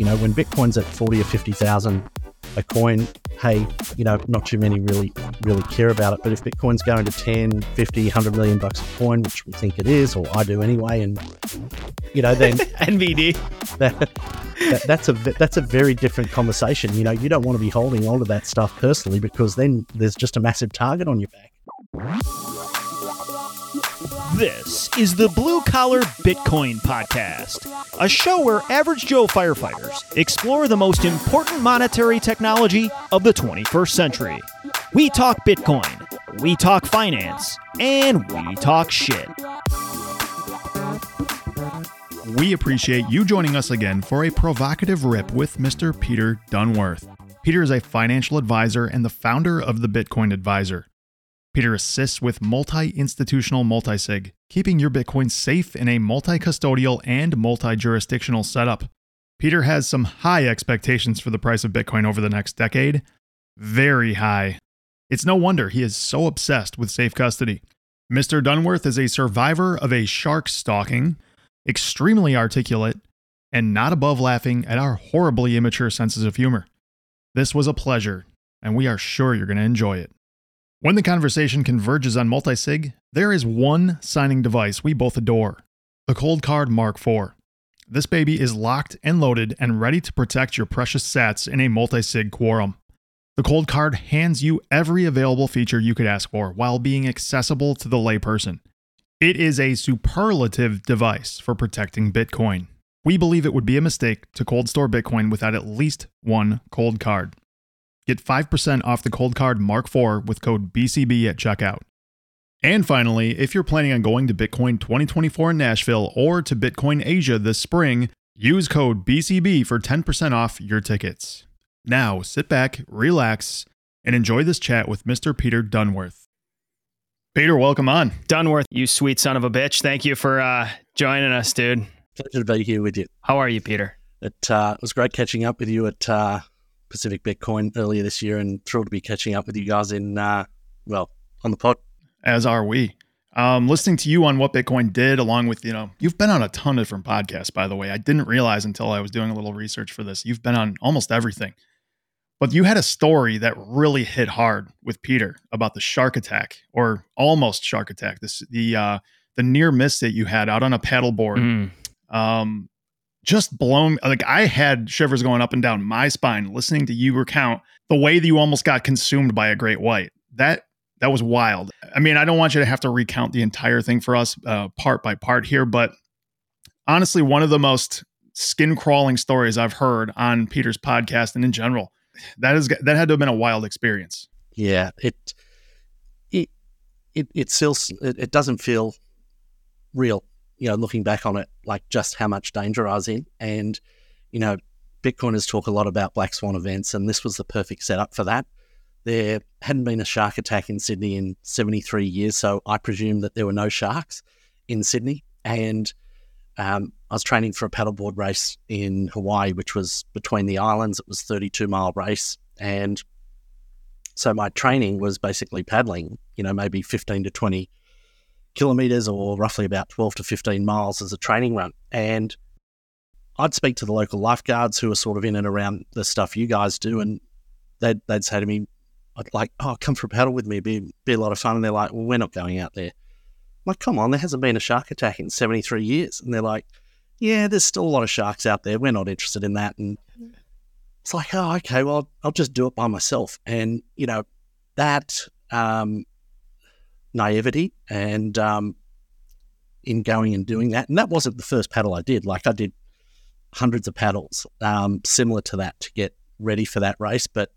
You know, when Bitcoin's at 40 or 50,000 a coin, hey, you know, not too many really, really care about it. But if Bitcoin's going to 10, 50, 100 million bucks a coin, which we think it is, or I do anyway, and, you know, then NVD. That, that, that's a that's a very different conversation. You know, you don't want to be holding on to that stuff personally because then there's just a massive target on your back. This is the Blue Collar Bitcoin Podcast, a show where average Joe firefighters explore the most important monetary technology of the 21st century. We talk Bitcoin, we talk finance, and we talk shit. We appreciate you joining us again for a provocative rip with Mr. Peter Dunworth. Peter is a financial advisor and the founder of the Bitcoin Adviser. Peter assists with multi institutional multisig, keeping your Bitcoin safe in a multi custodial and multi jurisdictional setup. Peter has some high expectations for the price of Bitcoin over the next decade. Very high. It's no wonder he is so obsessed with safe custody. Mr. Dunworth is a survivor of a shark stalking, extremely articulate, and not above laughing at our horribly immature senses of humor. This was a pleasure, and we are sure you're going to enjoy it. When the conversation converges on multisig, there is one signing device we both adore the Coldcard Mark IV. This baby is locked and loaded and ready to protect your precious sats in a multisig quorum. The Coldcard hands you every available feature you could ask for while being accessible to the layperson. It is a superlative device for protecting Bitcoin. We believe it would be a mistake to cold store Bitcoin without at least one Coldcard. Get 5% off the Coldcard Mark IV with code BCB at checkout. And finally, if you're planning on going to Bitcoin 2024 in Nashville or to Bitcoin Asia this spring, use code BCB for 10% off your tickets. Now, sit back, relax, and enjoy this chat with Mr. Peter Dunworth. Peter, welcome on. Dunworth, you sweet son of a bitch. Thank you for uh, joining us, dude. Pleasure to be here with you. How are you, Peter? It, uh, it was great catching up with you at uh, Pacific Bitcoin earlier this year, and thrilled to be catching up with you guys in uh, well on the pod. As are we. Um, listening to you on what Bitcoin did, along with you know, you've been on a ton of different podcasts. By the way, I didn't realize until I was doing a little research for this. You've been on almost everything, but you had a story that really hit hard with Peter about the shark attack, or almost shark attack. This the uh, the near miss that you had out on a paddleboard. Mm. Um, just blown like I had shivers going up and down my spine listening to you recount the way that you almost got consumed by a great white. That that was wild. I mean, I don't want you to have to recount the entire thing for us uh, part by part here, but honestly, one of the most skin crawling stories I've heard on Peter's podcast and in general. That is that had to have been a wild experience. Yeah, it it it it still it, it doesn't feel real you know, looking back on it, like just how much danger I was in. And, you know, Bitcoiners talk a lot about black swan events, and this was the perfect setup for that. There hadn't been a shark attack in Sydney in 73 years, so I presume that there were no sharks in Sydney. And um, I was training for a paddleboard race in Hawaii, which was between the islands. It was 32 mile race, and so my training was basically paddling. You know, maybe 15 to 20 kilometers or roughly about 12 to 15 miles as a training run. And I'd speak to the local lifeguards who are sort of in and around the stuff you guys do, and they'd, they'd say to me, I'd like, oh, come for a paddle with me, it'd be, be a lot of fun. And they're like, well, we're not going out there. I'm like, come on, there hasn't been a shark attack in 73 years. And they're like, yeah, there's still a lot of sharks out there. We're not interested in that. And it's like, oh, okay, well, I'll just do it by myself. And, you know, that um, naivety and um, in going and doing that. And that wasn't the first paddle I did. Like I did hundreds of paddles um, similar to that to get ready for that race. But,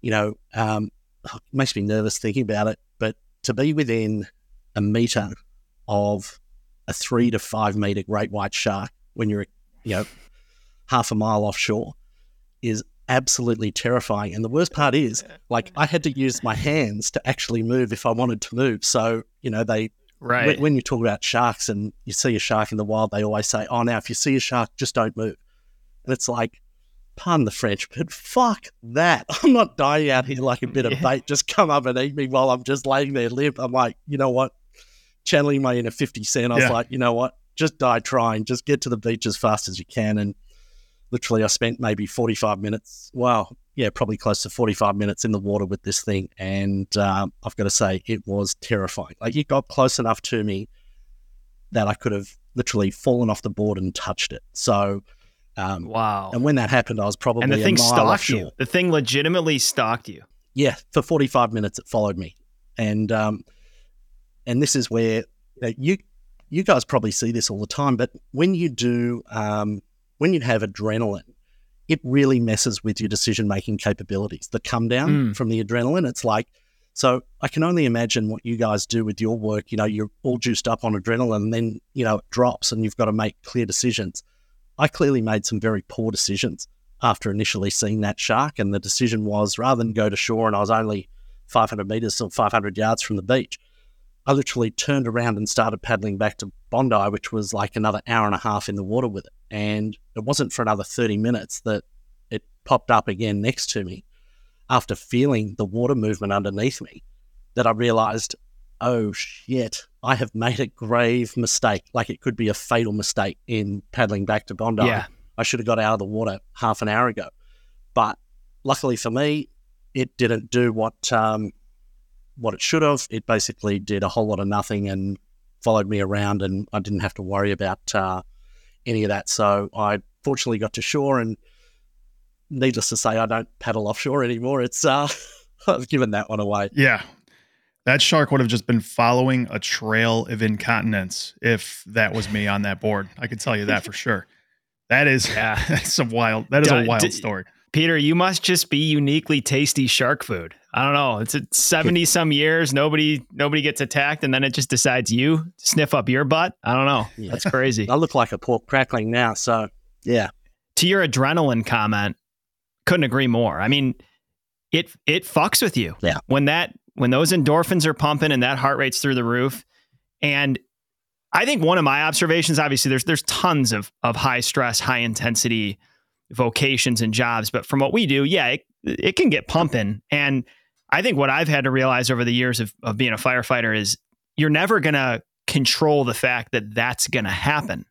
you know, um, it makes me nervous thinking about it. But to be within a meter of a three to five meter great white shark when you're, you know, half a mile offshore is absolutely terrifying. And the worst part is, like, I had to use my hands to actually move if I wanted to move. So, you know, they, right. when, when you talk about sharks and you see a shark in the wild, they always say, oh, now if you see a shark, just don't move. And it's like, pardon the French, but fuck that. I'm not dying out here like a bit of bait. Just come up and eat me while I'm just laying there limp. I'm like, you know what? Channeling my inner 50 Cent, I was Yeah. like, you know what? Just die trying. Just get to the beach as fast as you can. And literally, I spent maybe 45 minutes. Wow. yeah, probably close to 45 minutes in the water with this thing. And um, I've got to say, it was terrifying. Like, it got close enough to me that I could have literally fallen off the board and touched it. So, um, wow. And when that happened, I was probably and the thing stalked you. The thing legitimately stalked you. Yeah, for 45 minutes, it followed me. And, um, and this is where you you guys probably see this all the time, but when you do um, when you have adrenaline, it really messes with your decision making capabilities. The come down mm. from the adrenaline, it's like so I can only imagine what you guys do with your work. You know, you're all juiced up on adrenaline, and then you know it drops, and you've got to make clear decisions. I clearly made some very poor decisions after initially seeing that shark, and the decision was rather than go to shore, and I was only 500 meters or 500 yards from the beach. I literally turned around and started paddling back to Bondi, which was like another hour and a half in the water with it. And it wasn't for another 30 minutes that it popped up again next to me after feeling the water movement underneath me that I realized, oh shit, I have made a grave mistake. Like it could be a fatal mistake in paddling back to Bondi. Yeah. I should have got out of the water half an hour ago. But luckily for me, it didn't do what um, what it should have. It basically did a whole lot of nothing and followed me around, and I didn't have to worry about uh, any of that. So I fortunately got to shore, and needless to say, I don't paddle offshore anymore. It's uh, I've given that one away. Yeah. That shark would have just been following a trail of incontinence if that was me on that board. I can tell you that for sure. That is yeah, that's a wild that is a wild story. Peter, you must just be uniquely tasty shark food. I don't know. It's a 70 some years. Nobody nobody gets attacked and then it just decides you sniff up your butt. I don't know. Yeah. That's crazy. I look like a pork crackling now. So, yeah. To your adrenaline comment, couldn't agree more. I mean, it it fucks with you. Yeah. When that when those endorphins are pumping and that heart rate's through the roof. And I think one of my observations, obviously, there's there's tons of of high stress, high intensity vocations and jobs, but from what we do, yeah, it, it can get pumping. And I think what I've had to realize over the years of, of being a firefighter is you're never going to control the fact that that's going to happen.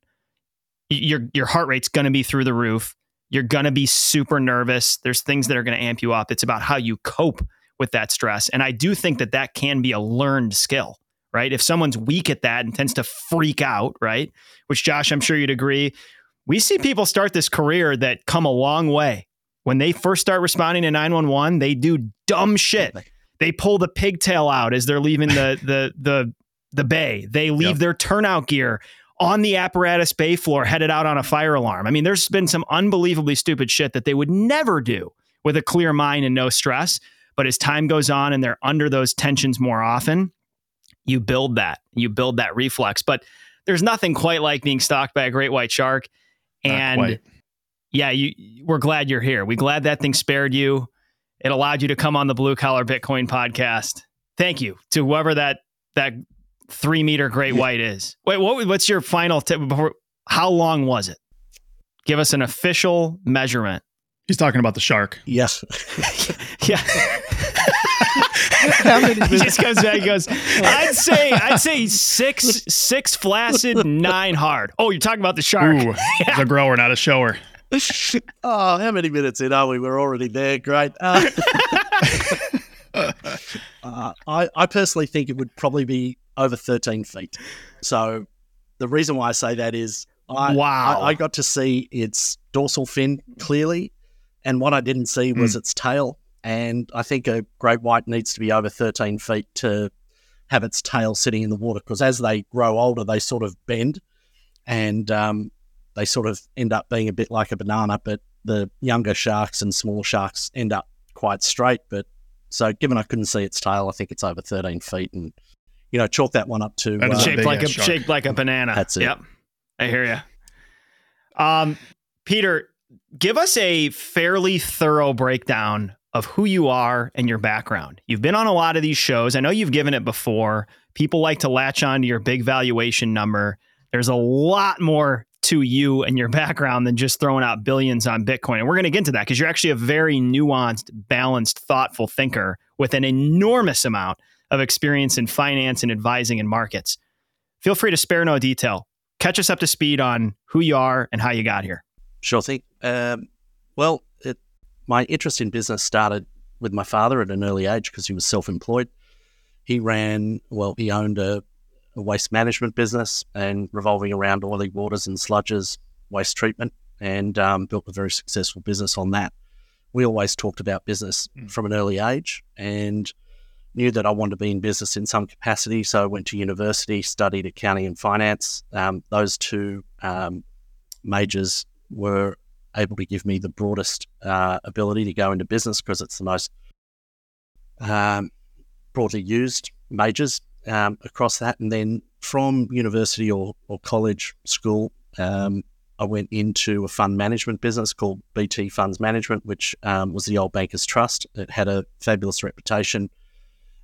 Your your heart rate's going to be through the roof. You're going to be super nervous. There's things that are going to amp you up. It's about how you cope with that stress. And I do think that that can be a learned skill, right? If someone's weak at that and tends to freak out, right? Which Josh, I'm sure you'd agree, we see people start this career that come a long way when they first start responding to 911, they do dumb shit. They pull the pigtail out as they're leaving the the the the bay. They leave yep. their turnout gear on the apparatus bay floor headed out on a fire alarm. I mean, there's been some unbelievably stupid shit that they would never do with a clear mind and no stress. But as time goes on and they're under those tensions more often, you build that. You build that reflex. But there's nothing quite like being stalked by a great white shark. And yeah, you, we're glad you're here. We glad that thing spared you. It allowed you to come on the Blue Collar Bitcoin podcast. Thank you to whoever that that three meter great white is. Wait, what, what's your final tip? Before, how long was it? Give us an official measurement. He's talking about the shark. Yes. yeah. he just comes back and goes, I'd say I'd say six six flaccid, nine hard. Oh, you're talking about the shark. Ooh, yeah. the grower, not a shower. oh, how many minutes in are we? We're already there. Great. Uh, uh, I, I personally think it would probably be over 13 feet. So the reason why I say that is I, wow. I, I got to see its dorsal fin clearly, and what I didn't see was mm. its tail. And I think a great white needs to be over 13 feet to have its tail sitting in the water because as they grow older, they sort of bend. And um, they sort of end up being a bit like a banana, but the younger sharks and small sharks end up quite straight. But so, given I couldn't see its tail, I think it's over 13 feet, and you know, chalk that one up to uh, shaped like a shark. shaped like a banana. That's it. Yep, I hear you. Um, Peter, give us a fairly thorough breakdown of who you are and your background. You've been on a lot of these shows. I know you've given it before. People like to latch on to your big valuation number. There's a lot more to you and your background than just throwing out billions on Bitcoin. And we're going to get into that because you're actually a very nuanced, balanced, thoughtful thinker with an enormous amount of experience in finance and advising in markets. Feel free to spare no detail. Catch us up to speed on who you are and how you got here. Sure thing. Um, well, my interest in business started with my father at an early age because he was self employed. He ran, well, he owned a, a, waste management business and revolving around oily waters and sludges, waste treatment, and um, built a very successful business on that. We always talked about business mm. from an early age and knew that I wanted to be in business in some capacity. So I went to university, studied accounting and finance. Um, those two um, majors were able to give me the broadest uh, ability to go into business because it's the most um, broadly used majors um, across that. And then from university or, or college school, um, I went into a fund management business called BT Funds Management, which um, was the old Bankers Trust. It had a fabulous reputation.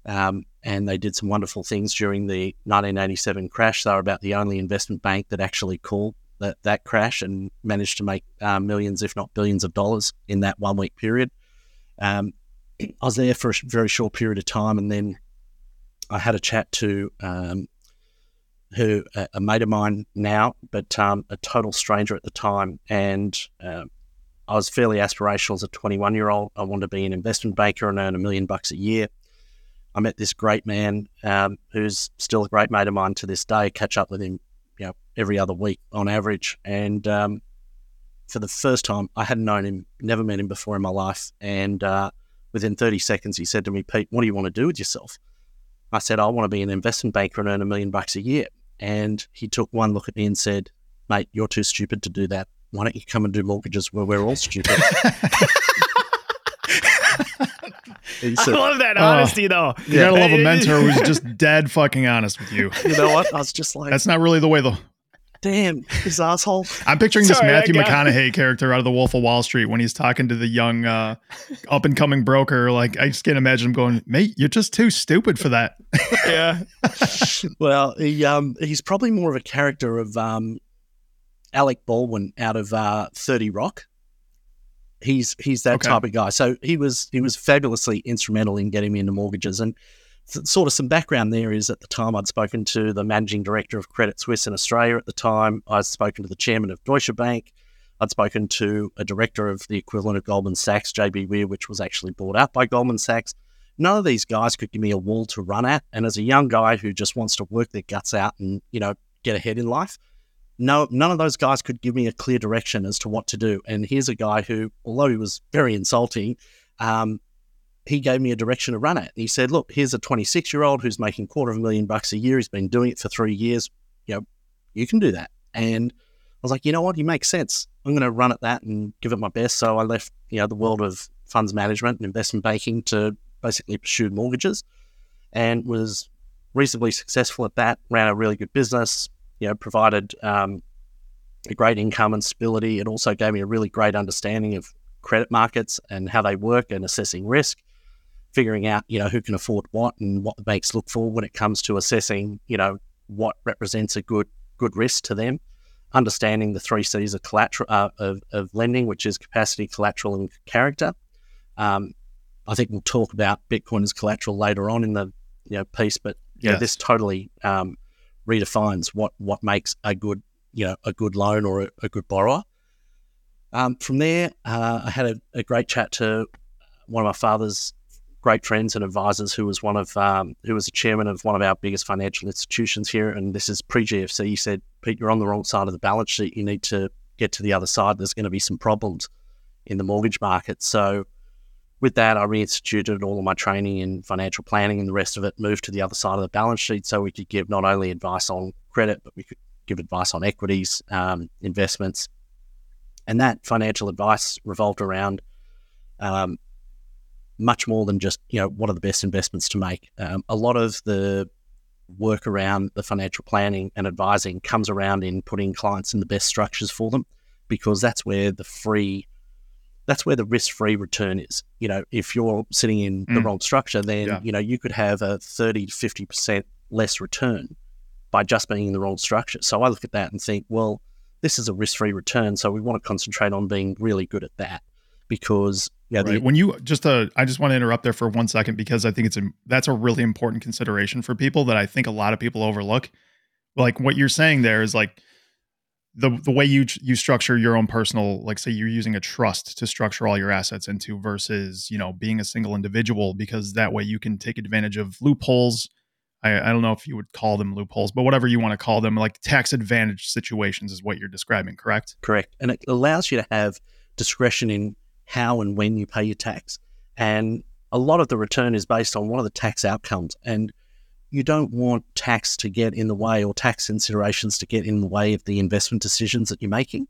Um, and they did some wonderful things during the 1987 crash. They were about the only investment bank that actually called that, that crash and managed to make uh, millions, if not billions, of dollars in that one week period. Um, I was there for a very short period of time, and then I had a chat to um, who a, a, mate of mine now, but um, a total stranger at the time, and uh, I was fairly aspirational as a 21 year old. I wanted to be an investment banker and earn a million bucks a year. I met this great man um, who's still a great mate of mine to this day. Catch up with him every other week on average. And um, for the first time, I hadn't known him, never met him before in my life. And uh, within 30 seconds, he said to me, Pete, what do you want to do with yourself? I said, I want to be an investment banker and earn a million bucks a year. And he took one look at me and said, mate, you're too stupid to do that. Why don't you come and do mortgages where we're all stupid? Said, I love that oh, honesty, though. You gotta love a mentor who's just dead fucking honest with you. You know what? I was just like, that's not really the way the. Damn, this asshole. I'm picturing Sorry, this Matthew McConaughey character out of The Wolf of Wall Street when he's talking to the young, uh, up and coming broker. Like, I just can't imagine him going, "Mate, you're just too stupid for that." yeah. well, he um, he's probably more of a character of um, Alec Baldwin out of uh, Thirty Rock. He's he's that okay. type of guy. So he was he was fabulously instrumental in getting me into mortgages. And sort of some background there is at the time I'd spoken to the managing director of Credit Suisse in Australia at the time. I'd spoken to the chairman of Deutsche Bank. I'd spoken to a director of the equivalent of Goldman Sachs, JBWere, which was actually bought out by Goldman Sachs. None of these guys could give me a wall to run at. And as a young guy who just wants to work their guts out and, you know, get ahead in life, no, none of those guys could give me a clear direction as to what to do. And here's a guy who, although he was very insulting, um, he gave me a direction to run at. He said, "Look, here's a 26 year old who's making quarter of a million bucks a year. He's been doing it for three years. You know, you can do that." And I was like, "You know what? He makes sense. I'm going to run at that and give it my best." So I left, you know, the world of funds management and investment banking to basically pursue mortgages, and was reasonably successful at that. Ran a really good business, you know, provided um, a great income and stability. It also gave me a really great understanding of credit markets and how they work and assessing risk, figuring out, you know, who can afford what and what the banks look for when it comes to assessing, you know, what represents a good good risk to them. Understanding the three C's of collateral uh, of, of lending, which is capacity, collateral, and character. Um, I think we'll talk about Bitcoin as collateral later on in the you know piece, but yeah, this totally um, redefines what what makes a good you know a good loan or a, a good borrower. Um, from there, uh, I had a, a, great chat to one of my father's great friends and advisors, who was one of um, who was the chairman of one of our biggest financial institutions here, and this is pre GFC. He said, "Pete, you're on the wrong side of the balance sheet. You need to get to the other side. There's going to be some problems in the mortgage market." So with that, I reinstituted all of my training in financial planning and the rest of it moved to the other side of the balance sheet so we could give not only advice on credit, but we could give advice on equities, um, investments. And that financial advice revolved around um, much more than just, you know, what are the best investments to make. Um, a lot of the work around the financial planning and advising comes around in putting clients in the best structures for them because that's where the free that's where the risk-free return is. You know, if you're sitting in mm. the wrong structure, then yeah. you know you could have a 30 to 50 percent less return by just being in the wrong structure. So I look at that and think, well, this is a risk-free return, so we want to concentrate on being really good at that because yeah. Right. The, when you just uh, I just want to interrupt there for one second because I think it's a that's a really important consideration for people that I think a lot of people overlook. Like what you're saying there is like the the way you you structure your own personal like say you're using a trust to structure all your assets into versus you know being a single individual because that way you can take advantage of loopholes I, I don't know if you would call them loopholes but whatever you want to call them like tax advantage situations is what you're describing correct correct and it allows you to have discretion in how and when you pay your tax and a lot of the return is based on what are the tax outcomes and you don't want tax to get in the way or tax considerations to get in the way of the investment decisions that you're making.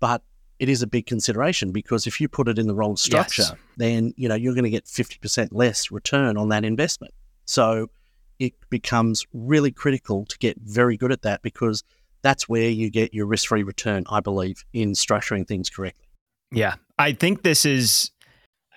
But it is a big consideration because if you put it in the wrong structure, yes. then you know you're going to get 50% less return on that investment. So it becomes really critical to get very good at that because that's where you get your risk-free return, I believe, in structuring things correctly. Yeah. I think this is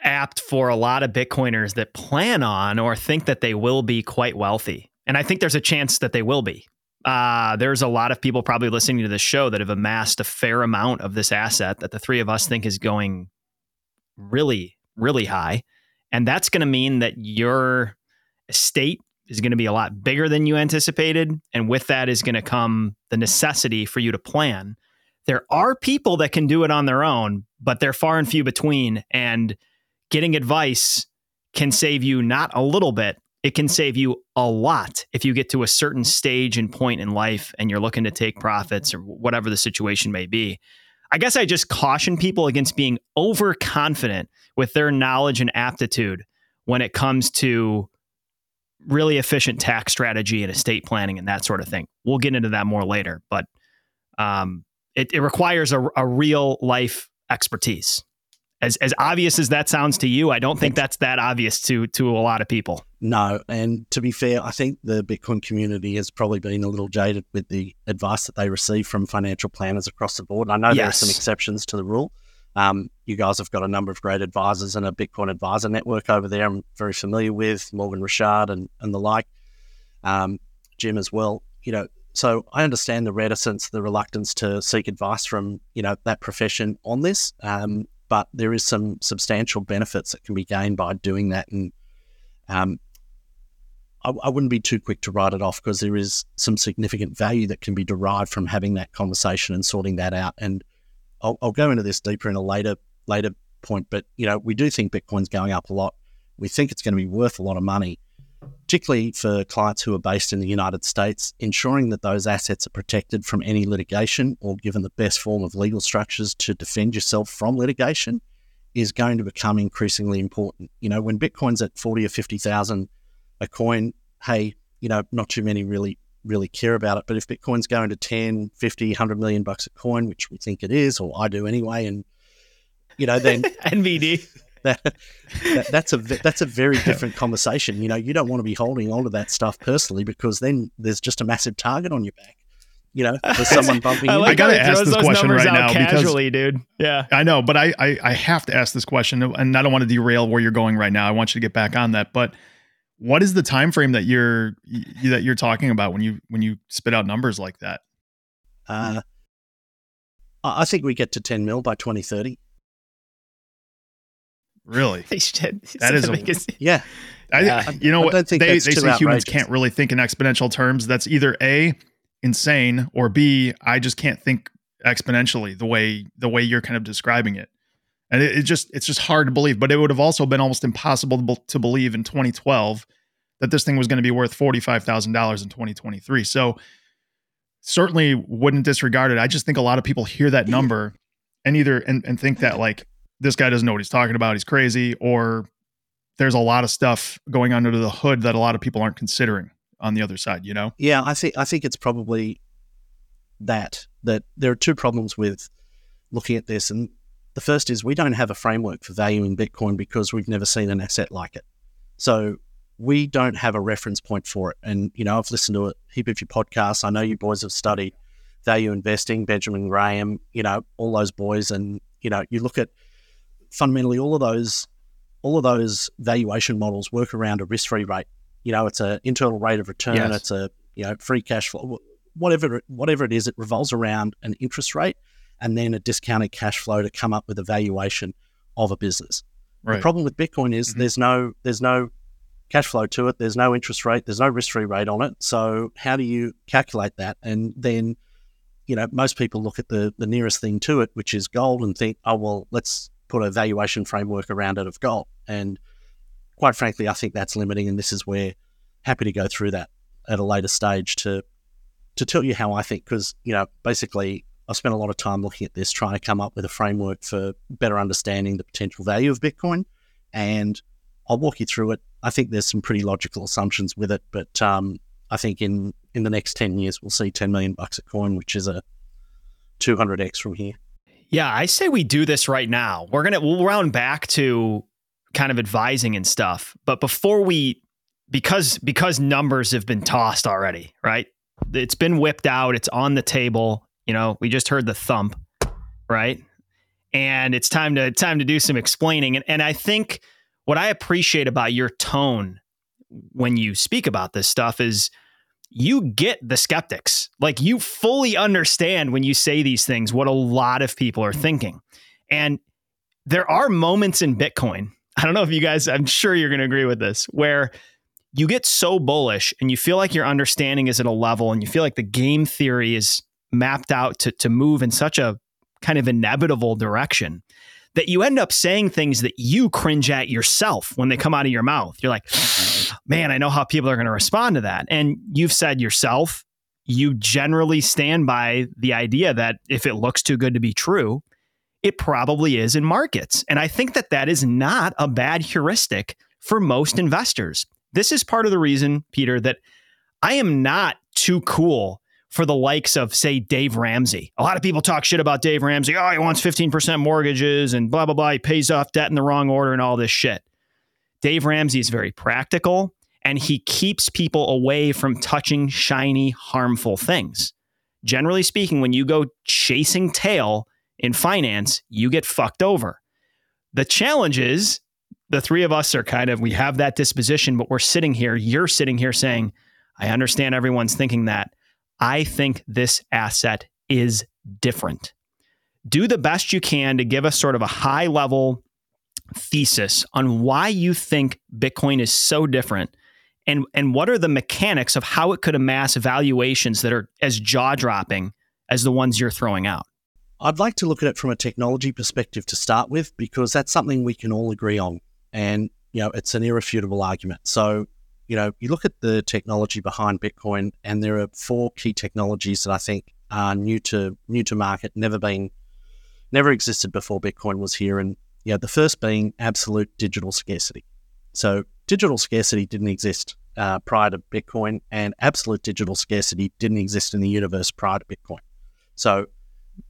apt for a lot of Bitcoiners that plan on or think that they will be quite wealthy. And I think there's a chance that they will be. Uh, there's a lot of people probably listening to this show that have amassed a fair amount of this asset that the three of us think is going really, really high. And that's going to mean that your estate is going to be a lot bigger than you anticipated. And with that is going to come the necessity for you to plan. There are people that can do it on their own, but they're far and few between. And getting advice can save you not a little bit, it can save you a lot if you get to a certain stage and point in life and you're looking to take profits or whatever the situation may be. I guess I just caution people against being overconfident with their knowledge and aptitude when it comes to really efficient tax strategy and estate planning and that sort of thing. We'll get into that more later, but um, it, it requires a, a real life expertise as as obvious as that sounds to you, I don't think that's that obvious to to a lot of people. No, and to be fair, I think the Bitcoin community has probably been a little jaded with the advice that they receive from financial planners across the board. I know yes. there are some exceptions to the rule. Um, you guys have got a number of great advisors and a Bitcoin advisor network over there. I'm very familiar with Morgan Richard and and the like, um, Jim as well. You know, so I understand the reticence, the reluctance to seek advice from you know that profession on this. Um, but there is some substantial benefits that can be gained by doing that. And um, I, I, wouldn't be too quick to write it off because there is some significant value that can be derived from having that conversation and sorting that out. And I'll, I'll go into this deeper in a later later point. But you know, we do think Bitcoin's going up a lot. We think it's going to be worth a lot of money particularly for clients who are based in the United States, ensuring that those assets are protected from any litigation or given the best form of legal structures to defend yourself from litigation is going to become increasingly important. You know, when Bitcoin's at 40 or 50,000 a coin, hey, you know, not too many really really care about it, but if Bitcoin's going to 10, 50, 100 million bucks a coin, which we think it is or I do anyway and you know, then NVD that, that, that's a that's a very different conversation. You know, you don't want to be holding on to that stuff personally because then there's just a massive target on your back. You know, for someone bumping. I, like I got to ask this question right now casually, because dude. Yeah, I know, but I, I I have to ask this question, and I don't want to derail where you're going right now. I want you to get back on that, but what is the time frame that you're that you're talking about when you when you spit out numbers like that? Uh, I think we get to 10 mil by 2030. Really? They should. That is a, yeah. I, you know what? They, they say outrageous. humans can't really think in exponential terms. That's either A, insane, or B, I just can't think exponentially the way the way you're kind of describing it. And it, it just it's just hard to believe. But it would have also been almost impossible to, to believe in 2012 that this thing was going to be worth forty five thousand dollars in 2023. So certainly wouldn't disregard it. I just think a lot of people hear that number and either and, and think that like this guy doesn't know what he's talking about. He's crazy, or there's a lot of stuff going on under the hood that a lot of people aren't considering on the other side. You know? Yeah, I think I think it's probably that that there are two problems with looking at this, and the first is we don't have a framework for valuing Bitcoin because we've never seen an asset like it. So we don't have a reference point for it. And you know, I've listened to a heap of your podcasts. I know you boys have studied value investing, Benjamin Graham, you know, all those boys, and you know, you look at fundamentally all of those all of those valuation models work around a risk-free rate. You know, it's an internal rate of return. Yes. It's a you know free cash flow. Whatever whatever it is, it revolves around an interest rate and then a discounted cash flow to come up with a valuation of a business. Right. The problem with Bitcoin is mm-hmm. there's no there's no cash flow to it. There's no interest rate. There's no risk-free rate on it. So how do you calculate that? And then you know, most people look at the the nearest thing to it, which is gold, and think, oh well, let's put a valuation framework around it of gold. And quite frankly, I think that's limiting, and this is where happy to go through that at a later stage to to tell you how I think, because you know, basically, I've spent a lot of time looking at this, trying to come up with a framework for better understanding the potential value of Bitcoin, and I'll walk you through it. I think there's some pretty logical assumptions with it, but um, I think in in the next ten years we'll see ten million bucks a coin, which is a 200x from here. Yeah, I say we do this right now. We're gonna we'll round back to kind of advising and stuff, but before we because because numbers have been tossed already, right? It's been whipped out. It's on the table. You know, we just heard the thump, right? And it's time to time to do some explaining. And and I think what I appreciate about your tone when you speak about this stuff is you get the skeptics. Like you fully understand when you say these things what a lot of people are mm. thinking. And there are moments in Bitcoin. I don't know if you guys, I'm sure you're going to agree with this, where you get so bullish and you feel like your understanding is at a level and you feel like the game theory is mapped out to, to move in such a kind of inevitable direction that you end up saying things that you cringe at yourself when they come out of your mouth. You're like, man, I know how people are going to respond to that. And you've said yourself, you generally stand by the idea that if it looks too good to be true, it probably is in markets. And I think that that is not a bad heuristic for most investors. This is part of the reason, Peter, that I am not too cool for the likes of, say, Dave Ramsey. A lot of people talk shit about Dave Ramsey. Oh, he wants 15% mortgages and blah, blah, blah. He pays off debt in the wrong order and all this shit. Dave Ramsey is very practical and he keeps people away from touching shiny, harmful things. Generally speaking, when you go chasing tail in finance, you get fucked over. The challenge is the three of us are kind of, we have that disposition, but we're sitting here, you're sitting here saying, I understand everyone's thinking that. I think this asset is different. Do the best you can to give us sort of a high level thesis on why you think Bitcoin is so different and, and what are the mechanics of how it could amass valuations that are as jaw dropping as the ones you're throwing out. I'd like to look at it from a technology perspective to start with, because that's something we can all agree on. And, you know, it's an irrefutable argument. So you know, you look at the technology behind Bitcoin, and there are four key technologies that I think are new to new to market, never been, never existed before Bitcoin was here. And yeah, the first being absolute digital scarcity. So digital scarcity didn't exist uh, prior to Bitcoin, and absolute digital scarcity didn't exist in the universe prior to Bitcoin. So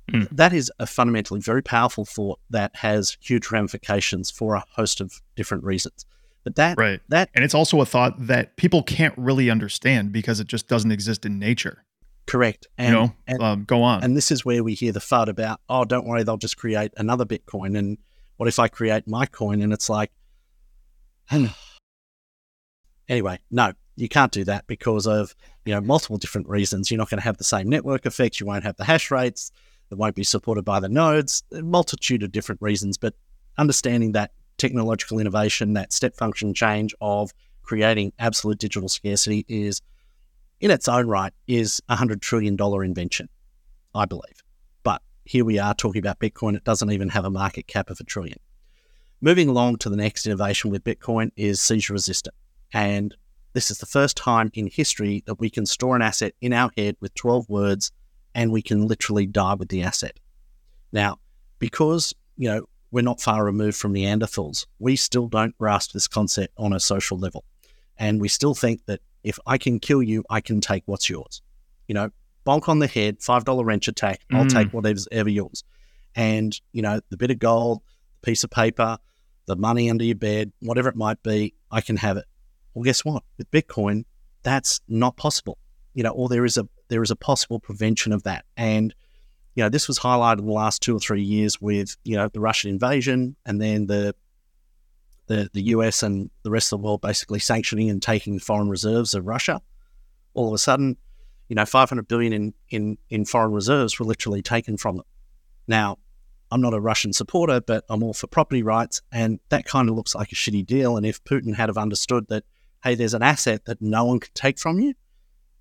mm. that is a fundamentally very powerful thought that has huge ramifications for a host of different reasons. But that right. that and it's also a thought that people can't really understand because it just doesn't exist in nature. Correct. And, you know, and, um, go on. And this is where we hear the FUD about, oh, don't worry, they'll just create another Bitcoin. And what if I create my coin? And it's like, anyway, no, you can't do that because of you know multiple different reasons. You're not going to have the same network effects. You won't have the hash rates. It won't be supported by the nodes. A multitude of different reasons. But understanding that technological innovation, that step function change of creating absolute digital scarcity is, in its own right, is a $100 trillion invention, I believe. But here we are talking about Bitcoin. It doesn't even have a market cap of a trillion. Moving along to the next innovation with Bitcoin is seizure resistant. And this is the first time in history that we can store an asset in our head with 12 words and we can literally die with the asset. Now, because, you know, we're not far removed from Neanderthals. We still don't grasp this concept on a social level. And we still think that if I can kill you, I can take what's yours. You know, bonk on the head, $5 wrench attack, I'll mm. take whatever's ever yours. And, you know, the bit of gold, the piece of paper, the money under your bed, whatever it might be, I can have it. Well, guess what? With Bitcoin, that's not possible. You know, or there is a there is a possible prevention of that. And you know, this was highlighted in the last two or three years with, you know, the Russian invasion and then the the, the US and the rest of the world basically sanctioning and taking foreign reserves of Russia. All of a sudden, you know, 500 billion in, in, in foreign reserves were literally taken from them. Now, I'm not a Russian supporter, but I'm all for property rights. And that kind of looks like a shitty deal. And if Putin had have understood that, hey, there's an asset that no one can take from you,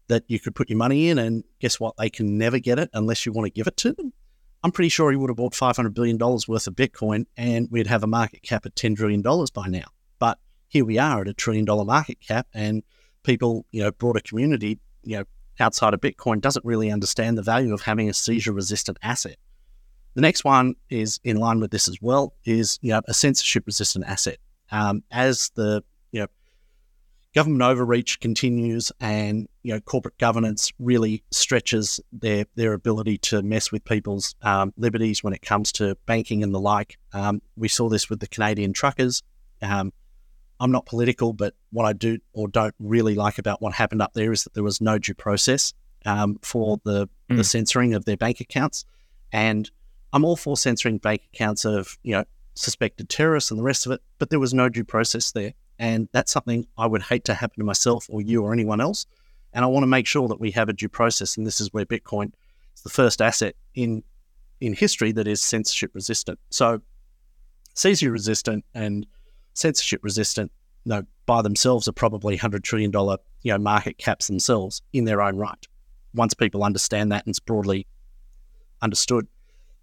that you could put your money in, and guess what? They can never get it unless you want to give it to them. I'm pretty sure he would have bought $500 billion worth of Bitcoin and we'd have a market cap of $10 trillion by now. But here we are at a trillion dollar market cap, and people, you know, broader community, you know, outside of Bitcoin doesn't really understand the value of having a seizure resistant asset. The next one is in line with this as well, is, you know, a censorship resistant asset. Um, as the, government overreach continues and you know corporate governance really stretches their their ability to mess with people's um, liberties when it comes to banking and the like. Um, we saw this with the Canadian truckers. Um, I'm not political, but what I do or don't really like about what happened up there is that there was no due process um, for the mm. the censoring of their bank accounts, and I'm all for censoring bank accounts of you know suspected terrorists and the rest of it, but there was no due process there. And that's something I would hate to happen to myself or you or anyone else. And I want to make sure that we have a due process. And this is where Bitcoin is the first asset in in history that is censorship resistant. So seizure resistant and censorship resistant, you know, by themselves are probably hundred trillion dollar, you know, market caps themselves in their own right. Once people understand that and it's broadly understood.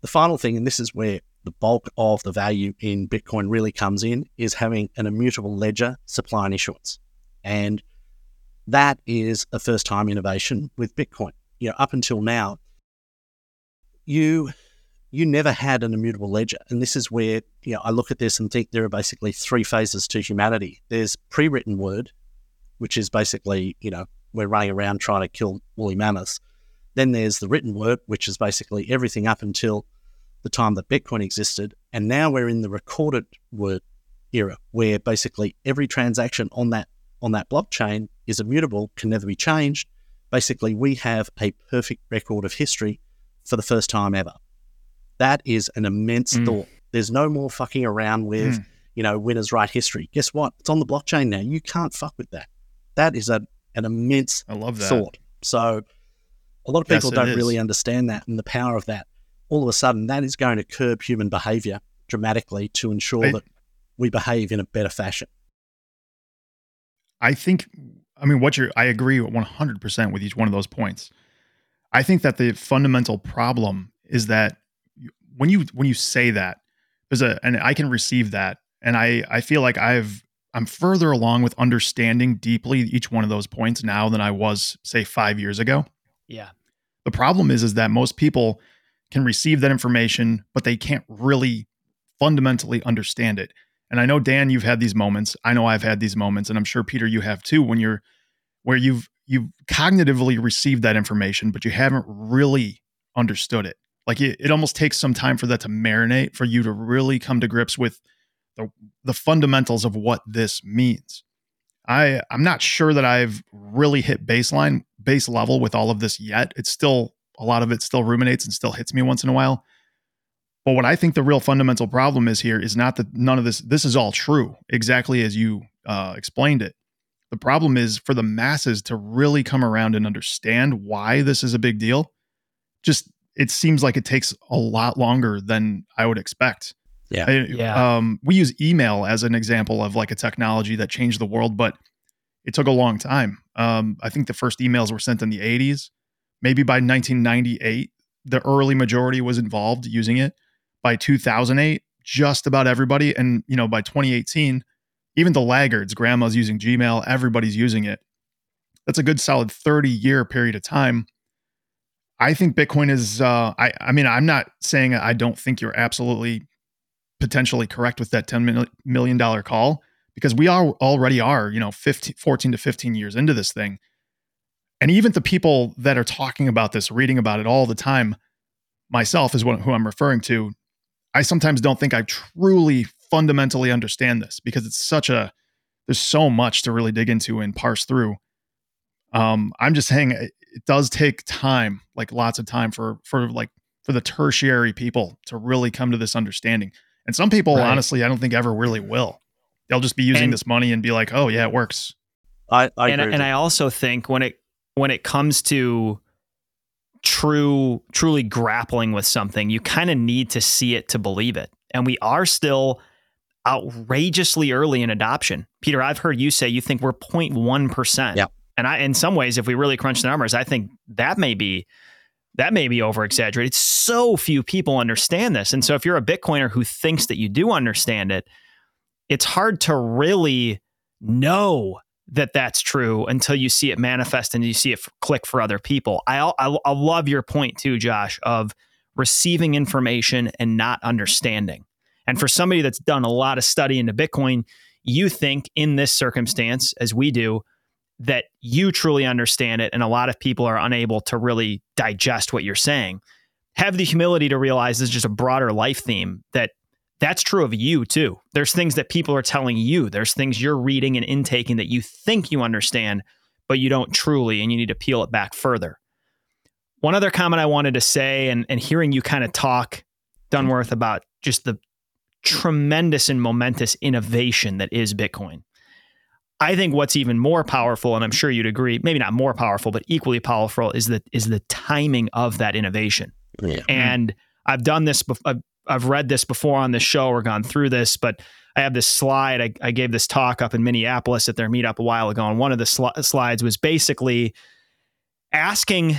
The final thing, and this is where the bulk of the value in Bitcoin really comes in is having an immutable ledger supply and issuance. And that is a first time innovation with Bitcoin. You know, up until now, you you never had an immutable ledger. And this is where, you know, I look at this and think there are basically three phases to humanity. There's pre-written word, which is basically, you know, we're running around trying to kill woolly mammoths. Then there's the written word, which is basically everything up until the time that Bitcoin existed. And now we're in the recorded word era where basically every transaction on that on that blockchain is immutable, can never be changed. Basically, we have a perfect record of history for the first time ever. That is an immense mm. thought. There's no more fucking around with, mm. you know, winners write history. Guess what? It's on the blockchain now. You can't fuck with that. That is a, an immense I love that. thought. So a lot of people yes, don't really understand that and the power of that all of a sudden that is going to curb human behavior dramatically to ensure I, that we behave in a better fashion. I think, I mean, what you're, I agree 100% with each one of those points. I think that the fundamental problem is that when you, when you say that, there's a, and I can receive that. And I, I feel like I've, I'm further along with understanding deeply each one of those points now than I was, say, five years ago. Yeah. The problem is, is that most people, can receive that information, but they can't really fundamentally understand it. And I know Dan, you've had these moments. I know I've had these moments, and I'm sure Peter, you have too, when you're where you've you've cognitively received that information, but you haven't really understood it. Like it, it almost takes some time for that to marinate for you to really come to grips with the the fundamentals of what this means. I I'm not sure that I've really hit baseline base level with all of this yet. It's still a lot of it still ruminates and still hits me once in a while. But what I think the real fundamental problem is here is not that none of this, this is all true, exactly as you uh, explained it. The problem is for the masses to really come around and understand why this is a big deal. Just it seems like it takes a lot longer than I would expect. Yeah. I, yeah. Um, we use email as an example of like a technology that changed the world, but it took a long time. Um, I think the first emails were sent in the 80s. Maybe by 1998, the early majority was involved using it. By 2008, just about everybody. And, you know, by 2018, even the laggards, grandma's using Gmail, everybody's using it. That's a good solid 30 year period of time. I think Bitcoin is, uh, I, I mean, I'm not saying I don't think you're absolutely potentially correct with that $10 million call because we are already are, you know, 15, 14 to 15 years into this thing. And even the people that are talking about this, reading about it all the time, myself is what, who I'm referring to. I sometimes don't think I truly fundamentally understand this because it's such a there's so much to really dig into and parse through. Um, I'm just saying it, it does take time, like lots of time for for like for the tertiary people to really come to this understanding. And some people, right. honestly, I don't think ever really will. They'll just be using and, this money and be like, "Oh yeah, it works." I, I and, and I also think when it when it comes to true truly grappling with something, you kind of need to see it to believe it. And we are still outrageously early in adoption. Peter, I've heard you say you think we're 0.1% yeah. And I, in some ways, if we really crunch the numbers, I think that may be that may be over exaggerated. So few people understand this. And so if you're a Bitcoiner who thinks that you do understand it, it's hard to really know that that's true until you see it manifest and you see it click for other people. I, I, I love your point too, Josh, of receiving information and not understanding. And for somebody that's done a lot of study into Bitcoin, you think in this circumstance, as we do, that you truly understand it, and a lot of people are unable to really digest what you're saying. Have the humility to realize this is just a broader life theme that that's true of you too. There's things that people are telling you, there's things you're reading and intaking that you think you understand, but you don't truly, and you need to peel it back further. One other comment I wanted to say, and, and hearing you kind of talk, Dunworth, about just the tremendous and momentous innovation that is Bitcoin. I think what's even more powerful, and I'm sure you'd agree, maybe not more powerful, but equally powerful, is the is the timing of that innovation. Yeah. And I've done this. I've, I've read this before on the show or gone through this, but I have this slide. I, I gave this talk up in Minneapolis at their meetup a while ago, and one of the sl- slides was basically asking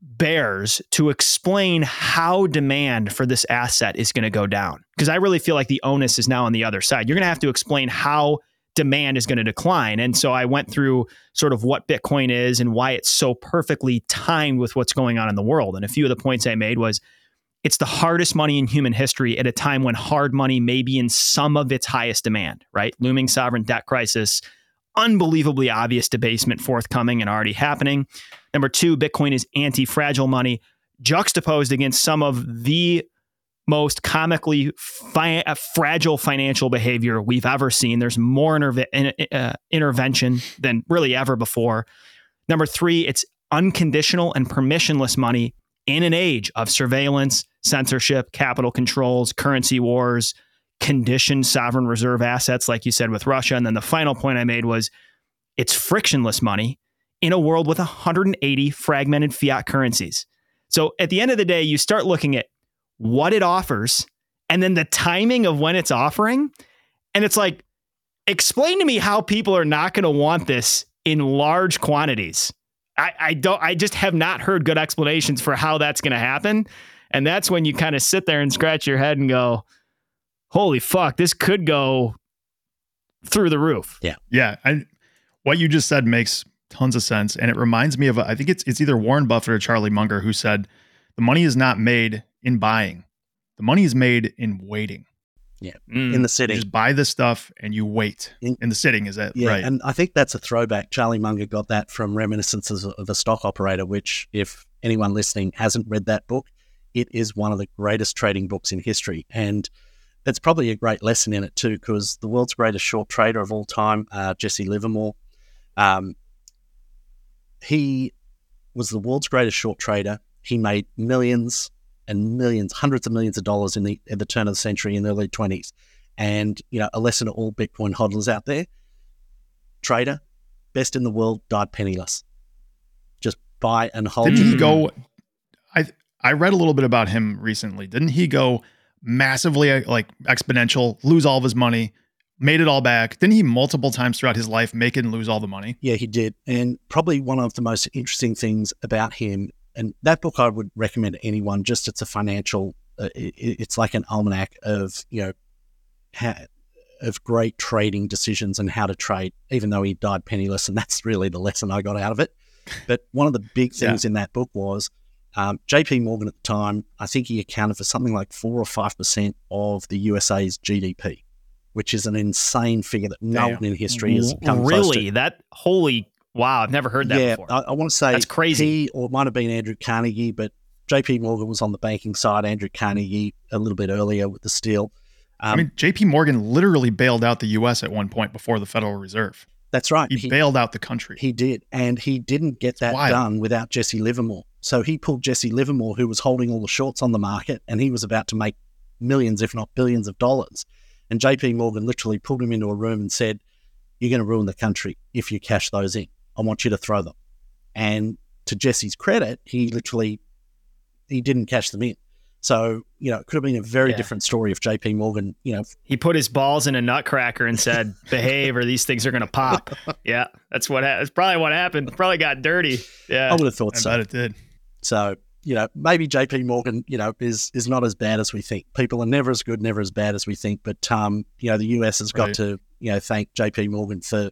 bears to explain how demand for this asset is going to go down. Because I really feel like the onus is now on the other side. You're going to have to explain how demand is going to decline. And so I went through sort of what Bitcoin is and why it's so perfectly timed with what's going on in the world. And a few of the points I made was it's the hardest money in human history at a time when hard money may be in some of its highest demand, right? Looming sovereign debt crisis, unbelievably obvious debasement forthcoming and already happening. Number two, Bitcoin is anti fragile money, juxtaposed against some of the most comically fi- uh, fragile financial behavior we've ever seen. There's more in, uh, intervention than really ever before. Number three, it's unconditional and permissionless money in an age of surveillance, censorship, capital controls, currency wars, conditioned sovereign reserve assets, like you said with Russia. And then the final point I made was it's frictionless money in a world with 180 fragmented fiat currencies. So at the end of the day, you start looking at what it offers and then the timing of when it's offering. And it's like, explain to me how people are not going to want this in large quantities. I, I don't I just have not heard good explanations for how that's going to happen. And that's when you kind of sit there and scratch your head and go, holy fuck, this could go through the roof. Yeah. Yeah. I, what you just said makes tons of sense. And it reminds me of, I think it's, it's either Warren Buffett or Charlie Munger who said, the money is not made in buying, the money is made in waiting. Yeah. Mm. In the You sitting. just buy this stuff and you wait. In- In, the sitting, is that Yeah, right? and I think that's a throwback. Charlie Munger got that from Reminiscences of a Stock Operator, which, if anyone listening hasn't read that book, it is one of the greatest trading books in history. And that's probably a great lesson in it, too, because the world's greatest short trader of all time, uh, Jesse Livermore, um, he was the world's greatest short trader. He made millions and millions, hundreds of millions of dollars in the at the turn of the century in the early 20s. And, you know, a lesson to all Bitcoin hodlers out there trader, best in the world, died penniless. Just buy and hold. Didn't he go? I I read a little bit about him recently. Didn't he go massively uh, like exponential, lose all of his money, made it all back? Didn't he multiple times throughout his life make it and lose all the money? Yeah, he did. And probably one of the most interesting things about him, and that book I would recommend to anyone, just it's a financial, uh, it, it's like an almanac of, you know, ha- of great trading decisions and how to trade, even though he died penniless. And that's really the lesson I got out of it. But one of the big things in that book was um, JP Morgan at the time, I think he accounted for something like four or 5% of the USA's GDP, which is an insane figure that no one in history has come really? That holy wow! I've never heard that yeah, before. I, I want to say That's crazy. He or it might have been Andrew Carnegie, but JP Morgan was on the banking side. Andrew Carnegie a little bit earlier with the steel. Um, I mean, J.P. Morgan literally bailed out the U.S. at one point before the Federal Reserve. that's right. He, bailed out the country. He did, and he didn't get that wild. done without Jesse Livermore. So he pulled Jesse Livermore, who was holding all the shorts on the market, and he was about to make millions, if not billions, of dollars. And JP Morgan literally pulled him into a room and said, "You're going to ruin the country if you cash those in. I want you to throw them." And to Jesse's credit, he literally he didn't cash them in. So, you know, it could have been a very Yeah. different story if JP Morgan, you know, He put his balls in a nutcracker and said, "Behave, or these things are gonna pop." Yeah, that's what. Ha- that's probably what happened. Probably got dirty. Yeah. I would have thought I so. bet it did. So, you know, maybe JP Morgan, you know, is is not as bad as we think. People are never as good, never as bad as we think. But um, you know, the US has got Right. to, you know, thank JP Morgan for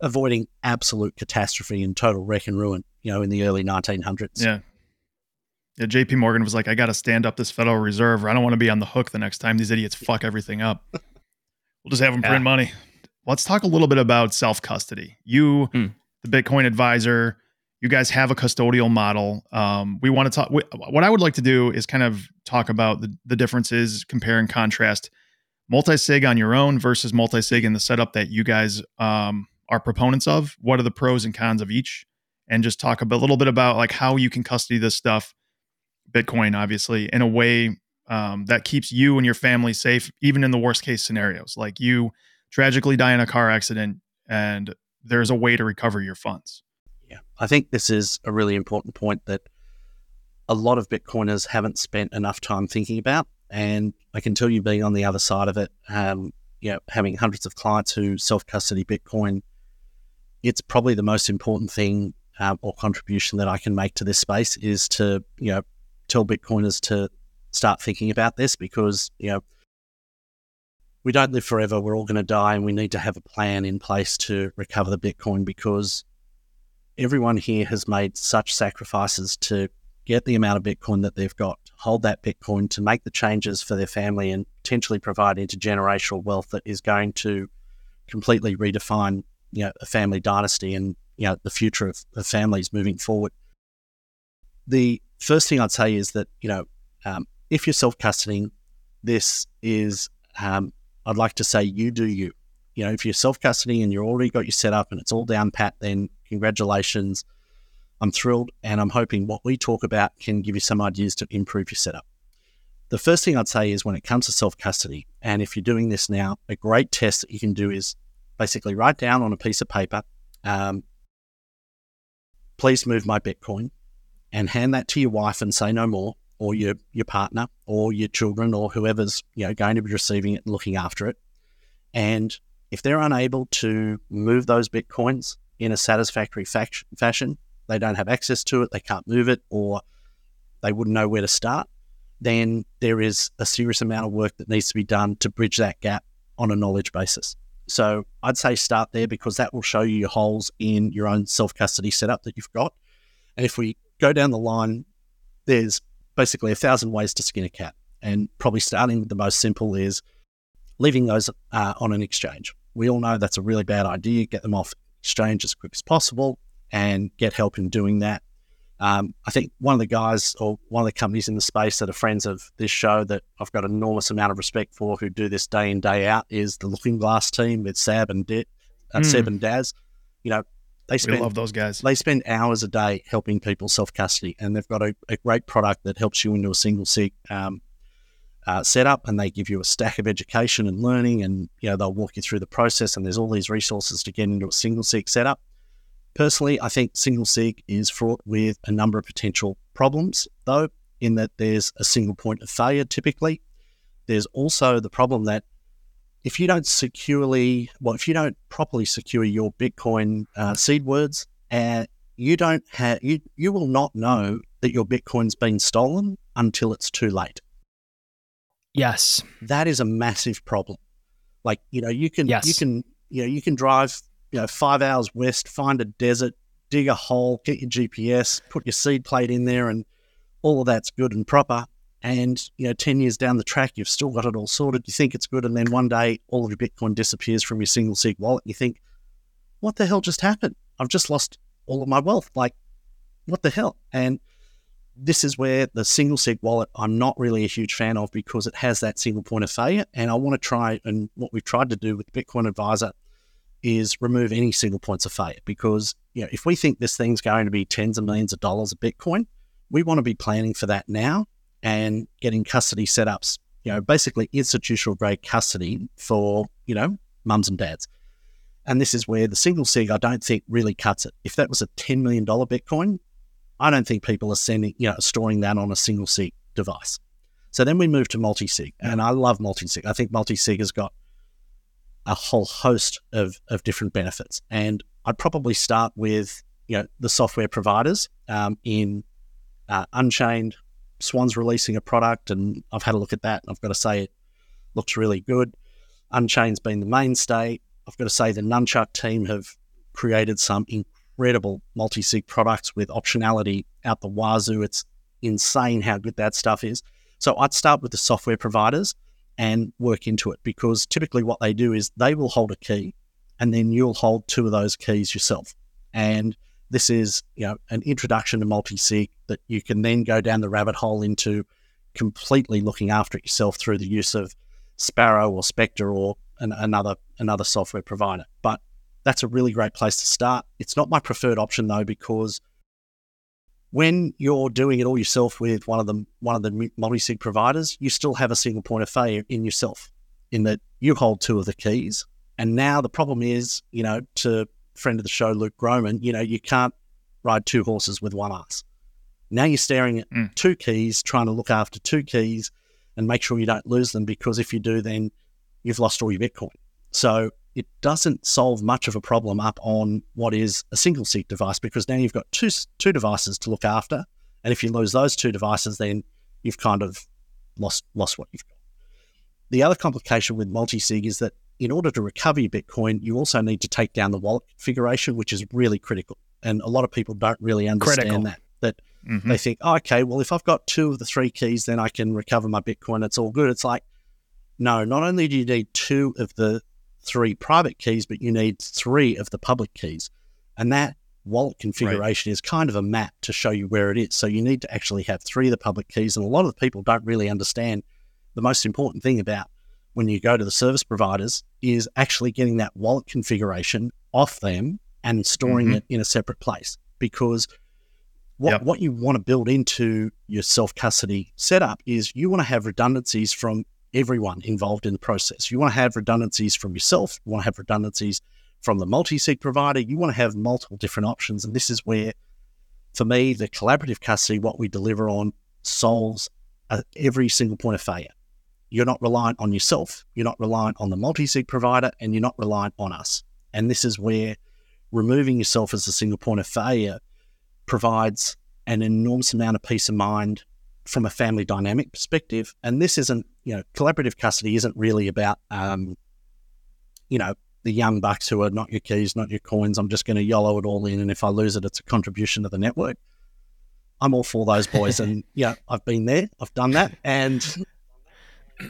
avoiding absolute catastrophe and total wreck and ruin, you know, in the early nineteen hundreds. Yeah. Yeah, JP Morgan was like, I got to stand up this Federal Reserve or I don't want to be on the hook the next time these idiots fuck everything up. We'll just have them Yeah. print money. Let's talk a little bit about self custody. You, Hmm. the Bitcoin Adviser, you guys have a custodial model. Um, we want to talk. wh- What I would like to do is kind of talk about the, the differences, compare and contrast multi sig on your own versus multi sig in the setup that you guys um, are proponents of. What are the pros and cons of each? And just talk a little bit about like how you can custody this stuff, Bitcoin, obviously, in a way um, that keeps you and your family safe, even in the worst case scenarios. Like you tragically die in a car accident, and there's a way to recover your funds. I think this is a really important point that a lot of Bitcoiners haven't spent enough time thinking about. And I can tell you, being on the other side of it, um, you know, having hundreds of clients who self custody Bitcoin, it's probably the most important thing um, or contribution that I can make to this space is to, you know, tell Bitcoiners to start thinking about this because, you know, we don't live forever. We're all going to die, and we need to have a plan in place to recover the Bitcoin because everyone here has made such sacrifices to get the amount of Bitcoin that they've got, hold that Bitcoin to make the changes for their family and potentially provide intergenerational wealth that is going to completely redefine, you know, a family dynasty and, you know, the future of, of families moving forward. The first thing I'd say is that, you know, um, if you're self-custodying, this is, um, I'd like to say you do you you know, if you're self custody and you're already got your setup and it's all down pat, then congratulations. I'm thrilled and I'm hoping what we talk about can give you some ideas to improve your setup. The first thing I'd say is when it comes to self custody, and if you're doing this now, a great test that you can do is basically write down on a piece of paper, um, please move my Bitcoin, and hand that to your wife and say no more, or your your partner, or your children, or whoever's you know going to be receiving it and looking after it. And if they're unable to move those bitcoins in a satisfactory fac- fashion, they don't have access to it, they can't move it, or they wouldn't know where to start, then there is a serious amount of work that needs to be done to bridge that gap on a knowledge basis. So I'd say start there because that will show you your holes in your own self custody setup that you've got. And if we go down the line, there's basically a thousand ways to skin a cat. And probably starting with the most simple is leaving those uh, on an exchange. We all know that's a really bad idea. Get them off exchange as quick as possible and get help in doing that. Um, I think one of the guys or one of the companies in the space that are friends of this show that I've got an enormous amount of respect for who do this day in, day out is the Looking Glass team with Sab and, D- uh, Mm. Seb and Daz. You know, they We spend love those guys. they spend hours a day helping people self custody, and they've got a, a great product that helps you into a single sig um, uh, setup, and they give you a stack of education and learning, and you know they'll walk you through the process. And there's all these resources to get into a single sig setup. Personally, I think single sig is fraught with a number of potential problems, though, in that there's a single point of failure typically. There's also the problem that if you don't securely, well, if you don't properly secure your Bitcoin uh, seed words, uh, you don't have you you will not know that your Bitcoin's been stolen until it's too late. Yes. That is a massive problem. Like you know, you can Yes. you can you know you can drive you know five hours west, find a desert, dig a hole, get your GPS, put your seed plate in there, and all of that's good and proper. And you know, ten years down the track, you've still got it all sorted. You think it's good, and then one day, all of your Bitcoin disappears from your single sig wallet. You think, what the hell just happened? I've just lost all of my wealth. Like, what the hell? And this is where the single sig wallet I'm not really a huge fan of because it has that single point of failure. And I want to try, and what we've tried to do with Bitcoin Adviser is remove any single points of failure because you know if we think this thing's going to be tens of millions of dollars of Bitcoin, we want to be planning for that now and getting custody setups. You know, basically institutional grade custody for you know mums and dads. And this is where the single sig I don't think really cuts it. If that was a ten million dollar Bitcoin, I don't think people are sending you know storing that on a single sig device. So then we move to multi-sig, and I love multi-sig. I think multi-sig has got a whole host of, of different benefits. And I'd probably start with you know the software providers um, in uh, Unchained. Swan's releasing a product, and I've had a look at that. And I've got to say it looks really good. Unchained's been the mainstay. I've got to say the Nunchuk team have created some incredible multi-sig products with optionality out the wazoo. It's insane how good that stuff is. So I'd start with the software providers and work into it because typically what they do is they will hold a key and then you'll hold two of those keys yourself. And this is, you know, an introduction to multi-sig that you can then go down the rabbit hole into completely looking after it yourself through the use of Sparrow or Specter or an, another another software provider. But that's a really great place to start. It's not my preferred option though because when you're doing it all yourself with one of the one of the multi-sig providers, you still have a single point of failure in yourself, in that you hold two of the keys. And now the problem is, you know, to friend of the show, Luke Gromen, you know, you can't ride two horses with one ass. Now you're staring at mm. two keys, trying to look after two keys and make sure you don't lose them because if you do, then you've lost all your Bitcoin. So it doesn't solve much of a problem up on what is a single sig device because now you've got two two devices to look after, and if you lose those two devices, then you've kind of lost lost what you've got. The other complication with multi sig is that in order to recover your Bitcoin, you also need to take down the wallet configuration, which is really critical, and a lot of people don't really understand critical. that. That mm-hmm. they think, oh, okay, well, if I've got two of the three keys, then I can recover my Bitcoin. It's all good. It's like, no, not only do you need two of the three private keys, but you need three of the public keys. And that wallet configuration right. is kind of a map to show you where it is. So you need to actually have three of the public keys. And a lot of the people don't really understand the most important thing about when you go to the service providers is actually getting that wallet configuration off them and storing mm-hmm. it in a separate place. Because what, yep. what you want to build into your self custody setup is you want to have redundancies from everyone involved in the process. You want to have redundancies from yourself, you want to have redundancies from the multi sig provider, you want to have multiple different options. And this is where, for me, the collaborative custody, what we deliver on, solves uh, every single point of failure. You're not reliant on yourself, you're not reliant on the multi sig provider, and you're not reliant on us. And this is where removing yourself as a single point of failure provides an enormous amount of peace of mind from a family dynamic perspective. And this isn't, you know, collaborative custody isn't really about, um, you know, the young bucks who are not your keys, not your coins. I'm just going to YOLO it all in. And if I lose it, it's a contribution to the network. I'm all for those boys. and yeah, I've been there, I've done that. And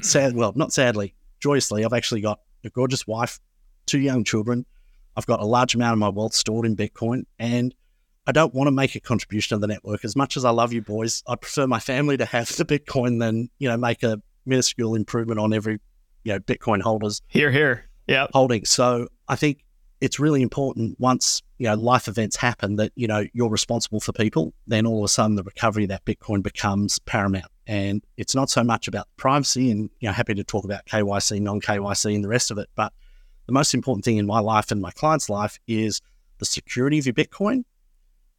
sad, well, not sadly, joyously, I've actually got a gorgeous wife, two young children. I've got a large amount of my wealth stored in Bitcoin. And I don't want to make a contribution to the network. As much as I love you boys, I prefer my family to have the Bitcoin than, you know, make a minuscule improvement on every, you know, Bitcoin holders. Here, here. Yeah. Holding. So I think it's really important once, you know, life events happen that, you know, you're responsible for people, then all of a sudden the recovery of that Bitcoin becomes paramount. And it's not so much about privacy and, you know, happy to talk about KYC, non KYC and the rest of it. But the most important thing in my life and my client's life is the security of your Bitcoin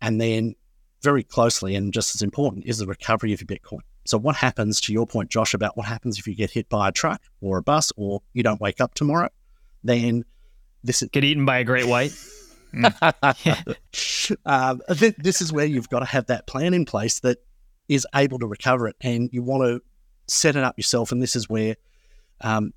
and then, very closely, and just as important, is the recovery of your Bitcoin. So, what happens to your point, Josh, about what happens if you get hit by a truck or a bus or you don't wake up tomorrow? Then this is. Get eaten by a great white. um, this is where you've got to have that plan in place that is able to recover it, and you want to set it up yourself. And this is where, um,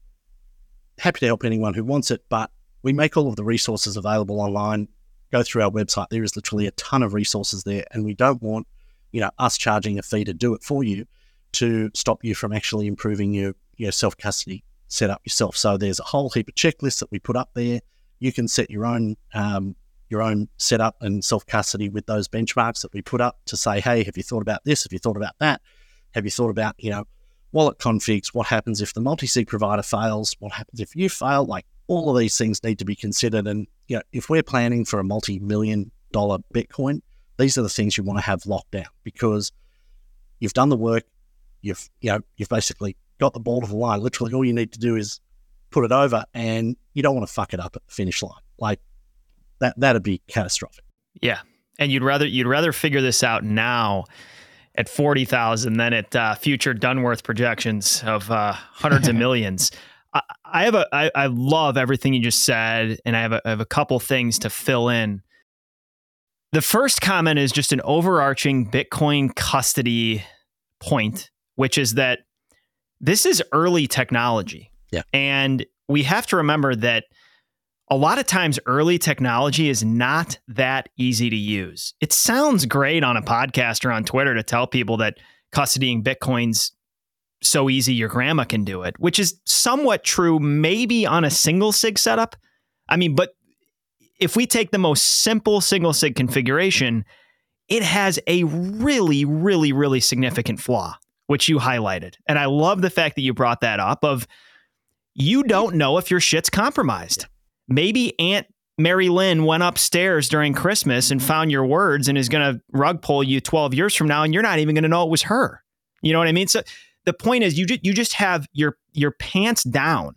happy to help anyone who wants it, but we make all of the resources available online go through our website. There is literally a ton of resources there, and we don't want you know us charging a fee to do it for you to stop you from actually improving your your self custody setup yourself. So there's a whole heap of checklists that we put up there. You can set your own um, your own setup and self custody with those benchmarks that we put up to say, hey, have you thought about this? Have you thought about that? Have you thought about you know wallet configs? What happens if the multi sig provider fails? What happens if you fail? Like all of these things need to be considered. And you know, if we're planning for a multi-million dollar Bitcoin, these are the things you want to have locked down because you've done the work. You've you know you've basically got the ball to the line. Literally, all you need to do is put it over, and you don't want to fuck it up at the finish line. Like that, that'd be catastrophic. Yeah, and you'd rather you'd rather figure this out now at 40,000 than at uh, future Dunworth projections of uh, hundreds of millions. I, have a I, I love everything you just said, and I have a, I have a couple things to fill in. The first comment is just an overarching Bitcoin custody point, which is that this is early technology. Yeah. And we have to remember that a lot of times early technology is not that easy to use. It sounds great on a podcast or on Twitter to tell people that custodying Bitcoin's so easy your grandma can do it, which is somewhat true maybe on a single sig setup. I mean, but if we take the most simple single sig configuration, it has a really, really, really significant flaw, which you highlighted. And I love the fact that you brought that up of you don't know if your shit's compromised. Maybe Aunt Mary Lynn went upstairs during Christmas and found your words and is going to rug pull you 12 years from now and you're not even going to know it was her. You know what I mean? So the point is you just you just have your your pants down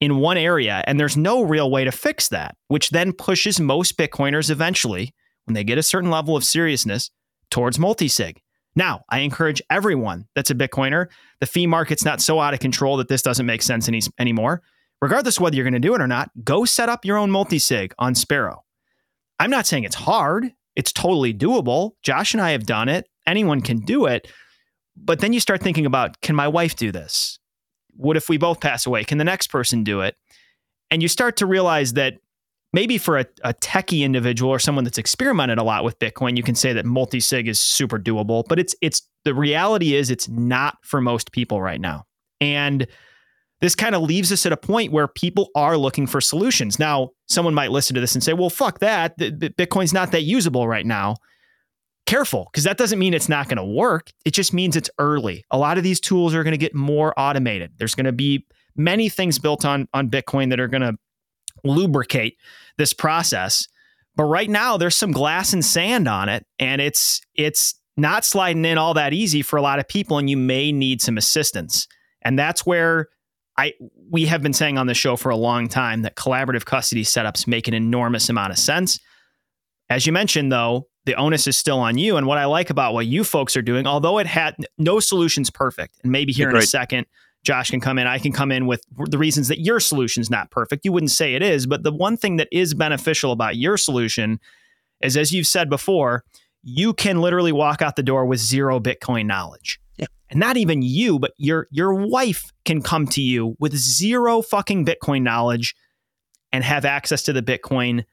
in one area and there's no real way to fix that, which then pushes most Bitcoiners eventually, when they get a certain level of seriousness, towards multi-sig. Now, I encourage everyone that's a Bitcoiner, the fee market's not so out of control that this doesn't make sense any, anymore. Regardless whether you're going to do it or not, go set up your own multi-sig on Sparrow. I'm not saying it's hard. It's totally doable. Josh and I have done it. Anyone can do it. But then you start thinking about can my wife do this? What if we both pass away? Can the next person do it? And you start to realize that maybe for a, a techie individual or someone that's experimented a lot with Bitcoin, you can say that multi-sig is super doable, but it's it's the reality is it's not for most people right now. And this kind of leaves us at a point where people are looking for solutions. Now, someone might listen to this and say, well, fuck that. Bitcoin's not that usable right now careful because that doesn't mean it's not going to work. It just means it's early. A lot of these tools are going to get more automated. There's going to be many things built on on Bitcoin that are going to lubricate this process. But right now there's some glass and sand on it and it's it's not sliding in all that easy for a lot of people and you may need some assistance. And that's where I we have been saying on the show for a long time that collaborative custody setups make an enormous amount of sense. As you mentioned though, the onus is still on you. And what I like about what you folks are doing, although it had no solutions perfect, and maybe here in a second, Josh can come in, I can come in with the reasons that your solution's not perfect. You wouldn't say it is, but the one thing that is beneficial about your solution is, as you've said before, you can literally walk out the door with zero Bitcoin knowledge. Yeah. And not even you, but your your wife can come to you with zero fucking Bitcoin knowledge and have access to the Bitcoin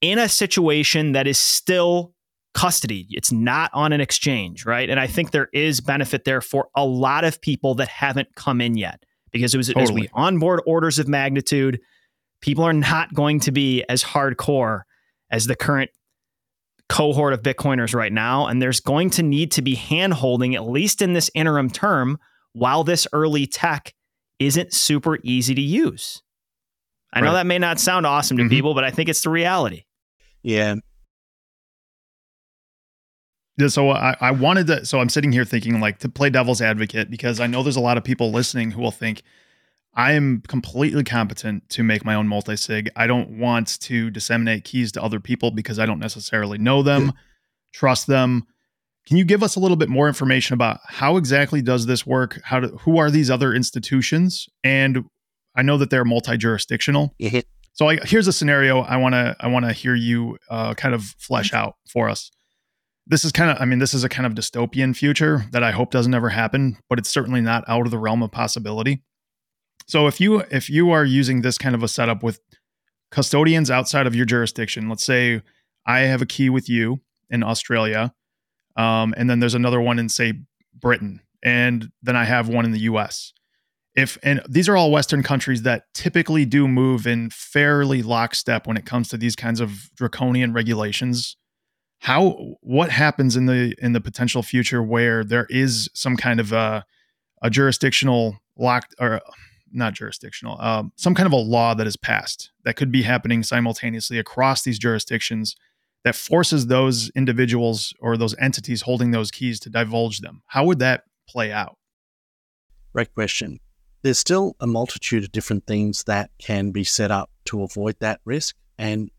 in a situation that is still custody. It's not on an exchange, right? And I think there is benefit there for a lot of people that haven't come in yet because it was totally. as we onboard orders of magnitude, people are not going to be as hardcore as the current cohort of Bitcoiners right now. And there's going to need to be hand holding, at least in this interim term, while this early tech isn't super easy to use. I right. know that may not sound awesome to mm-hmm. people, but I think it's the reality. Yeah. So I, I wanted to. So I'm sitting here thinking like to play devil's advocate because I know there's a lot of people listening who will think I am completely competent to make my own multi sig. I don't want to disseminate keys to other people because I don't necessarily know them, trust them. Can you give us a little bit more information about how exactly does this work? How do, who are these other institutions? And I know that they're multi jurisdictional. Mm-hmm. So here's a scenario I want to I want to hear you uh, kind of flesh out for us. This is kind of I mean this is a kind of dystopian future that I hope doesn't ever happen, but it's certainly not out of the realm of possibility. So if you if you are using this kind of a setup with custodians outside of your jurisdiction, let's say I have a key with you in Australia, um, and then there's another one in say Britain, and then I have one in the U.S if and these are all western countries that typically do move in fairly lockstep when it comes to these kinds of draconian regulations. How what happens in the in the potential future where there is some kind of a, a jurisdictional locked or not jurisdictional um, some kind of a law that is passed that could be happening simultaneously across these jurisdictions that forces those individuals or those entities holding those keys to divulge them? How would that play out? Great question there's still a multitude of different things that can be set up to avoid that risk. And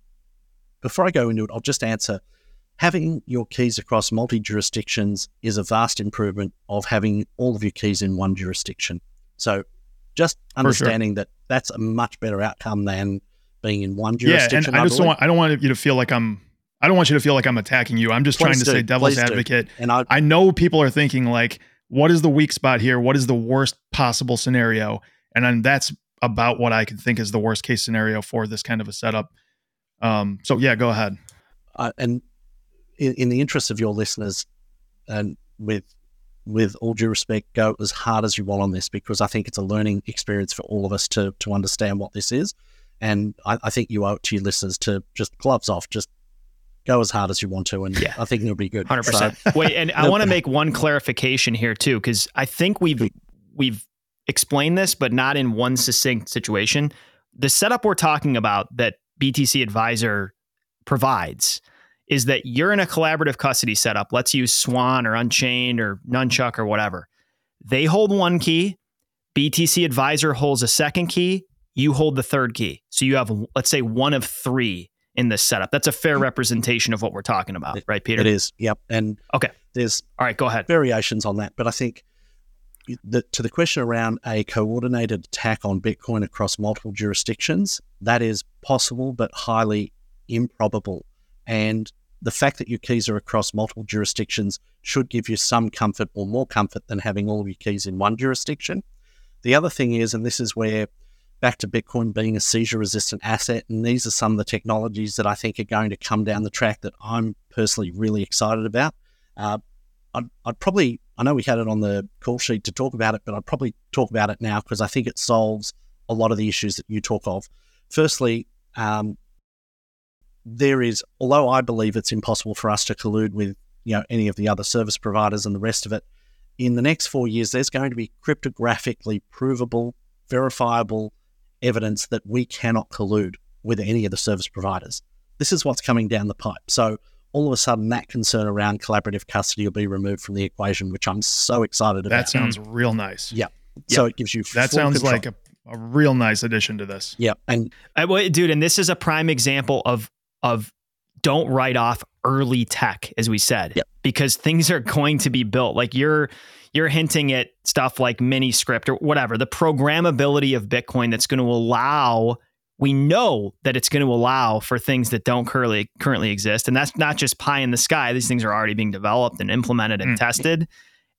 before I go into it, I'll just answer having your keys across multi jurisdictions is a vast improvement of having all of your keys in one jurisdiction. So just understanding sure. that that's a much better outcome than being in one jurisdiction. Yeah, and I, I just don't want I don't want you to feel like I'm I don't want you to feel like I'm attacking you. I'm just Please trying to do. say devil's advocate. Do. And I, I know people are thinking like, what is the weak spot here? What is the worst possible scenario? And then that's about what I can think is the worst case scenario for this kind of a setup. Um, so yeah, go ahead. Uh, and in, in the interest of your listeners, and with with all due respect, go as hard as you want on this because I think it's a learning experience for all of us to to understand what this is. And I, I think you owe it to your listeners to just gloves off, just go as hard as you want to, and yeah. I think it'll be good. Hundred so, percent. Wait, and I want to make one clarification here too, because I think we've we've explained this, but not in one succinct situation. The setup we're talking about that BTC Adviser provides is that you're in a collaborative custody setup. Let's use Swan or Unchained or Nunchuk or whatever. They hold one key. BTC Adviser holds a second key. You hold the third key. So you have, let's say, one of three in this setup. That's a fair mm-hmm. representation of what we're talking about, right, Peter? It is. Yep. And okay, there's all right. Go ahead. Variations on that, but I think the, to the question around a coordinated attack on Bitcoin across multiple jurisdictions, that is possible but highly improbable. And the fact that your keys are across multiple jurisdictions should give you some comfort or more comfort than having all of your keys in one jurisdiction. The other thing is, and this is where back to Bitcoin being a seizure resistant asset, and these are some of the technologies that I think are going to come down the track that I'm personally really excited about. Uh, I'd, I'd, probably, I know we had it on the call sheet to talk about it, but I'd probably talk about it now because I think it solves a lot of the issues that you talk of. Firstly, um, there is, although I believe it's impossible for us to collude with you know any of the other service providers and the rest of it, in the next four years, there's going to be cryptographically provable, verifiable evidence that we cannot collude with any of the service providers. This is what's coming down the pipe. So all of a sudden, that concern around collaborative custody will be removed from the equation, which I'm so excited about. That sounds real nice. Yeah. Yep. So it gives you that sounds control. like a, a real nice addition to this. Yeah, and I, well, dude, and this is a prime example of of don't write off early tech, as we said, yep. because things are going to be built. Like you're you're hinting at stuff like Miniscript or whatever, the programmability of Bitcoin that's going to allow. We know that it's going to allow for things that don't currently currently exist, and that's not just pie in the sky. These things are already being developed and implemented and mm. tested,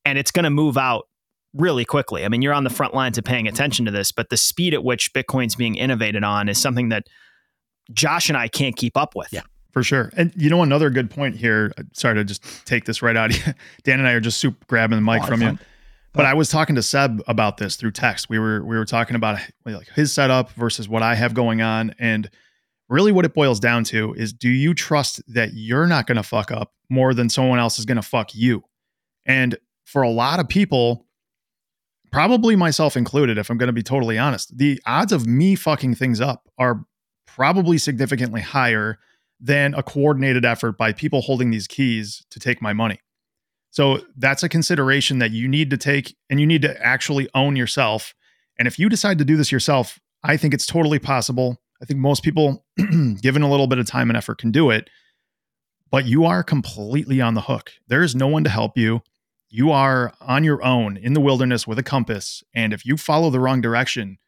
and it's going to move out really quickly. I mean, you're on the front lines of paying attention to this, but the speed at which Bitcoin's being innovated on is something that Josh and I can't keep up with. Yeah. For sure. And you know, another good point here, uh, sorry to just take this right out of you. Dan and I are just super grabbing the mic oh, from you. But I was talking to Seb about this through text. We were we were talking about like his setup versus what I have going on. And really what it boils down to is do you trust that you're not going to fuck up more than someone else is going to fuck you? And for a lot of people, probably myself included, if I'm going to be totally honest, the odds of me fucking things up are probably significantly higher than a coordinated effort by people holding these keys to take my money. So that's a consideration that you need to take and you need to actually own yourself. And if you decide to do this yourself, I think it's totally possible. I think most people, given a little bit of time and effort, can do it. But you are completely on the hook. There is no one to help you. You are on your own in the wilderness with a compass. And if you follow the wrong direction,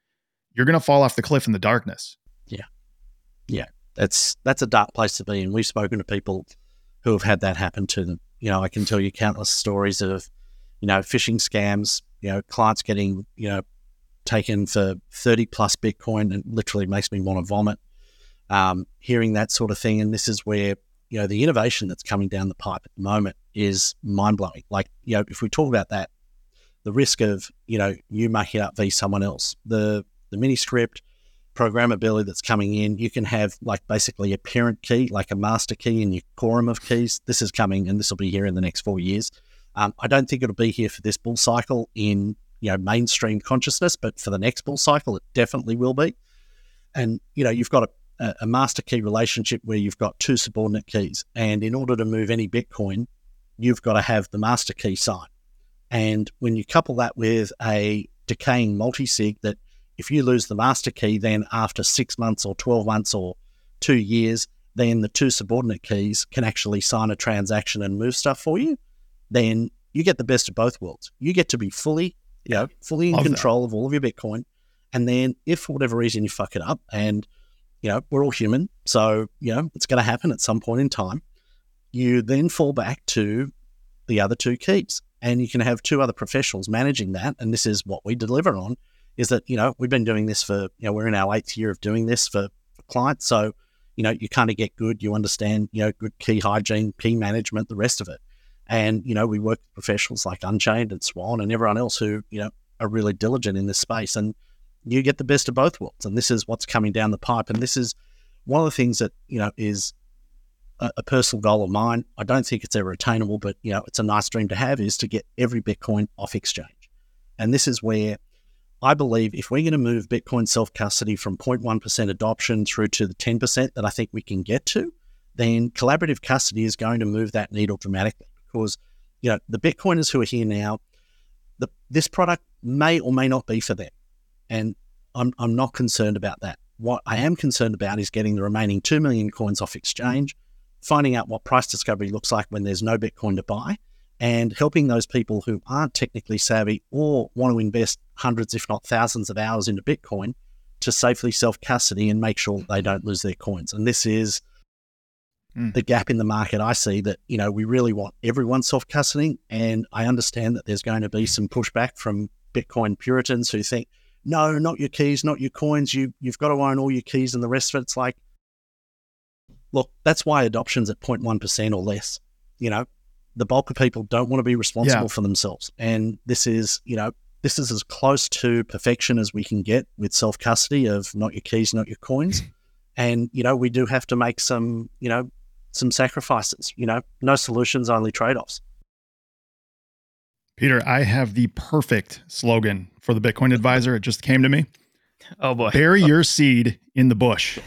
you're going to fall off the cliff in the darkness. Yeah. Yeah that's that's a dark place to be. And we've spoken to people who have had that happen to them. You know, I can tell you countless stories of, you know, phishing scams. You know, clients getting you know taken for thirty plus Bitcoin, and literally makes me want to vomit. Um, hearing that sort of thing, and this is where you know the innovation that's coming down the pipe at the moment is mind blowing. Like you know, if we talk about that, the risk of you know you making up v someone else, the the Miniscript, programmability that's coming in. You can have like basically a parent key, like a master key in your quorum of keys. This is coming and this will be here in the next four years. Um, I don't think it'll be here for this bull cycle in you know mainstream consciousness, but for the next bull cycle, it definitely will be. And you know you've got a, a master key relationship where you've got two subordinate keys, and in order to move any Bitcoin, you've got to have the master key sign. And when you couple that with a decaying multi-sig that if you lose the master key, then after six months or 12 months or two years, then the two subordinate keys can actually sign a transaction and move stuff for you, then you get the best of both worlds. You get to be fully, you know, fully in Love that. control of all of your Bitcoin. And then if for whatever reason you fuck it up and you know, we're all human, so you know, it's gonna happen at some point in time, you then fall back to the other two keys. And you can have two other professionals managing that. And this is what we deliver on is that, you know, we've been doing this for, you know, we're in our eighth year of doing this for, clients. So, you know, you kind of get good, you understand, you know, good key hygiene, key management, the rest of it. And, you know, we work with professionals like Unchained and Swan and everyone else who, you know, are really diligent in this space. And you get the best of both worlds. And this is what's coming down the pipe. And this is one of the things that, you know, is a, a personal goal of mine. I don't think it's ever attainable, but, you know, it's a nice dream to have is to get every Bitcoin off exchange. And this is where I believe if we're going to move Bitcoin self custody from 0.1% adoption through to the 10% that I think we can get to, then collaborative custody is going to move that needle dramatically because, you know, the Bitcoiners who are here now, the, this product may or may not be for them. And I'm, I'm not concerned about that. What I am concerned about is getting the remaining 2 million coins off exchange, finding out what price discovery looks like when there's no Bitcoin to buy, and helping those people who aren't technically savvy or want to invest hundreds, if not thousands of hours into Bitcoin to safely self custody and make sure they don't lose their coins. And this is Mm. the gap in the market I see that, you know, we really want everyone self custodying. And I understand that there's going to be some pushback from Bitcoin Puritans who think, no, not your keys, not your coins. You, you've got to own all your keys and the rest of it. It's like, look, that's why adoption's at 0.1% or less. You know, the bulk of people don't want to be responsible Yeah. for themselves. And this is, you know, this is as close to perfection as we can get with self custody of not your keys, not your coins. And, you know, we do have to make some, you know, some sacrifices, you know, no solutions, only trade offs. Peter, I have the perfect slogan for the Bitcoin Adviser. It just came to me. Oh boy. Bury your seed in the bush.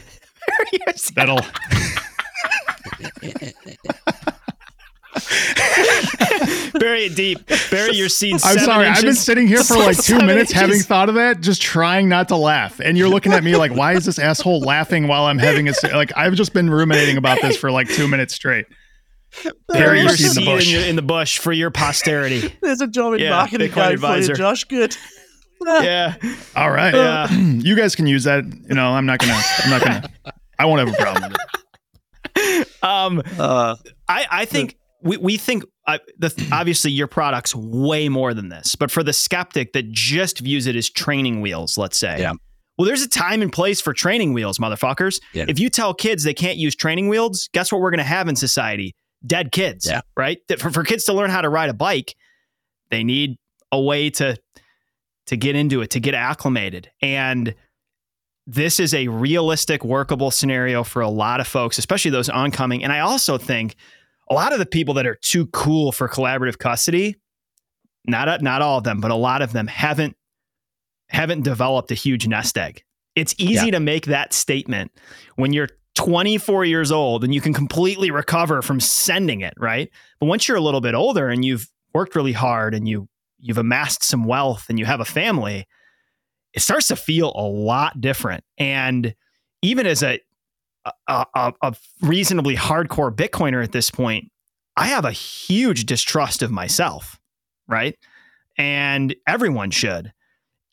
That'll Bury it deep. Bury your seeds. I'm seven sorry. I've been sitting here for like two seven minutes having thought of that, just trying not to laugh. And you're looking at me like, why is this asshole laughing while I'm having a se-" like I've just been ruminating about this for like two minutes straight. Bury your seed in the bush. in, your- in the bush for your posterity. There's a job in Yeah, marketing Bitcoin Adviser. for you, Josh. Good. yeah. All right. Yeah. you guys can use that. You know, I'm not gonna I'm not gonna I won't have a problem with it. Um, Uh, I, I think we, we think uh, the, obviously your product's way more than this, but for the skeptic that just views it as training wheels, let's say. Yeah. Well, there's a time and place for training wheels, motherfuckers. Yeah. If you tell kids they can't use training wheels, guess what we're going to have in society? Dead kids. Yeah. Right. That For, for kids to learn how to ride a bike, they need a way to to get into it, to get acclimated, and this is a realistic, workable scenario for a lot of folks, especially those oncoming. And I also think a lot of the people that are too cool for collaborative custody, not not all of them, but a lot of them haven't haven't developed a huge nest egg. It's easy to make that statement when you're 24 years old and you can completely recover from sending it, right? But once you're a little bit older and you've worked really hard and you you've amassed some wealth and you have a family, it starts to feel a lot different. And even as a a, a, a reasonably hardcore Bitcoiner at this point, I have a huge distrust of myself, right? And everyone should,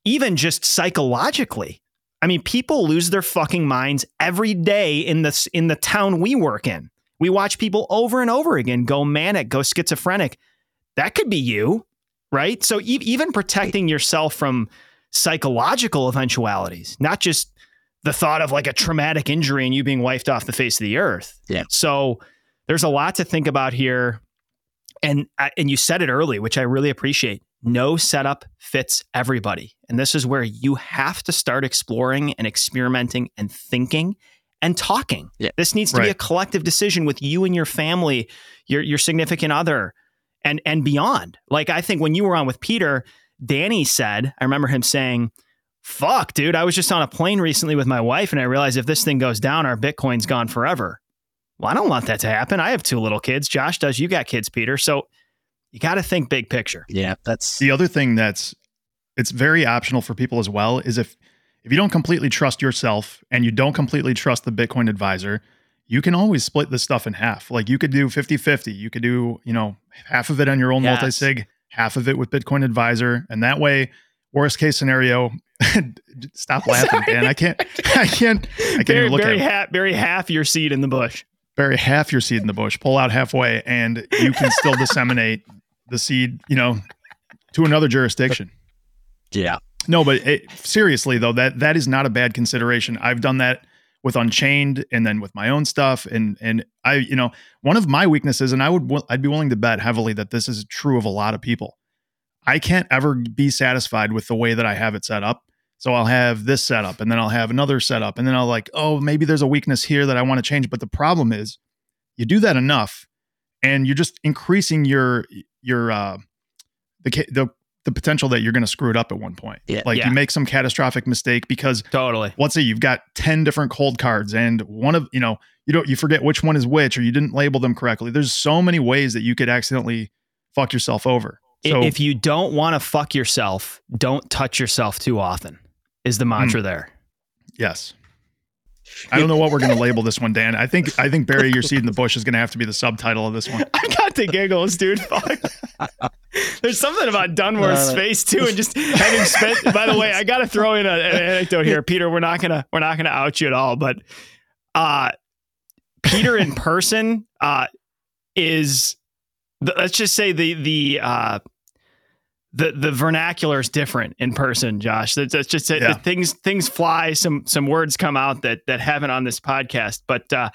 even just psychologically. I mean, people lose their fucking minds every day in this in the town we work in. We watch people over and over again go manic, go schizophrenic. That could be you, right? So e- even protecting yourself from psychological eventualities, not just the thought of like a traumatic injury and you being wiped off the face of the earth. Yeah. So there's a lot to think about here. And and you said it early, which I really appreciate. No setup fits everybody. And this is where you have to start exploring and experimenting and thinking and talking. Yeah. This needs to be a collective decision with you and your family, your your significant other, and and beyond. Like I think when you were on with Peter, Danny said, I remember him saying, "Fuck, dude, I was just on a plane recently with my wife and I realized if this thing goes down, our Bitcoin's gone forever." Well, I don't want that to happen. I have two little kids. Josh does. You got kids, Peter. So you got to think big picture. yeah, that's The other thing that's it's very optional for people as well is if if you don't completely trust yourself and you don't completely trust the Bitcoin Adviser, you can always split this stuff in half. Like you could do 50 50. You could do, you know, half of it on your own Yes. multi sig, half of it with Bitcoin Adviser. And that way, worst case scenario, stop laughing, Dan. I can't, I can't, I can't Bury, even look bury, at it. half, bury half your seed in the bush. Bury half your seed in the bush, pull out halfway, and you can still disseminate the seed, you know, to another jurisdiction. Yeah. No, but it, seriously though, that that is not a bad consideration. I've done that with Unchained, and then with my own stuff, and and I, you know, one of my weaknesses, and I would I'd be willing to bet heavily that this is true of a lot of people. I can't ever be satisfied with the way that I have it set up. So I'll have this setup, and then I'll have another setup, and then I'll like, oh, maybe there's a weakness here that I want to change. But the problem is, you do that enough, and you're just increasing your your uh, the the the potential that you're going to screw it up at one point. Yeah. like Yeah. you make some catastrophic mistake because Totally. let's say you've got 10 different Coldcards and one of you know you don't you forget which one is which or you didn't label them correctly there's so many ways that you could accidentally fuck yourself over so if you don't want to fuck yourself, don't touch yourself too often, is the mantra there. yes i don't know what we're going to label this one dan i think i think bury your seed in the bush is going to have to be the subtitle of this one I got the giggles, dude. Fuck. There's something about Dunworth's No, no. face too, and just having spent. By the way, I got to throw in a, an anecdote here, Peter. We're not gonna we're not gonna out you at all, but uh, Peter in person uh, is the, let's just say the the uh, the the vernacular is different in person, Josh. That's, that's just Yeah. things things fly. Some some words come out that that haven't on this podcast, but. Uh,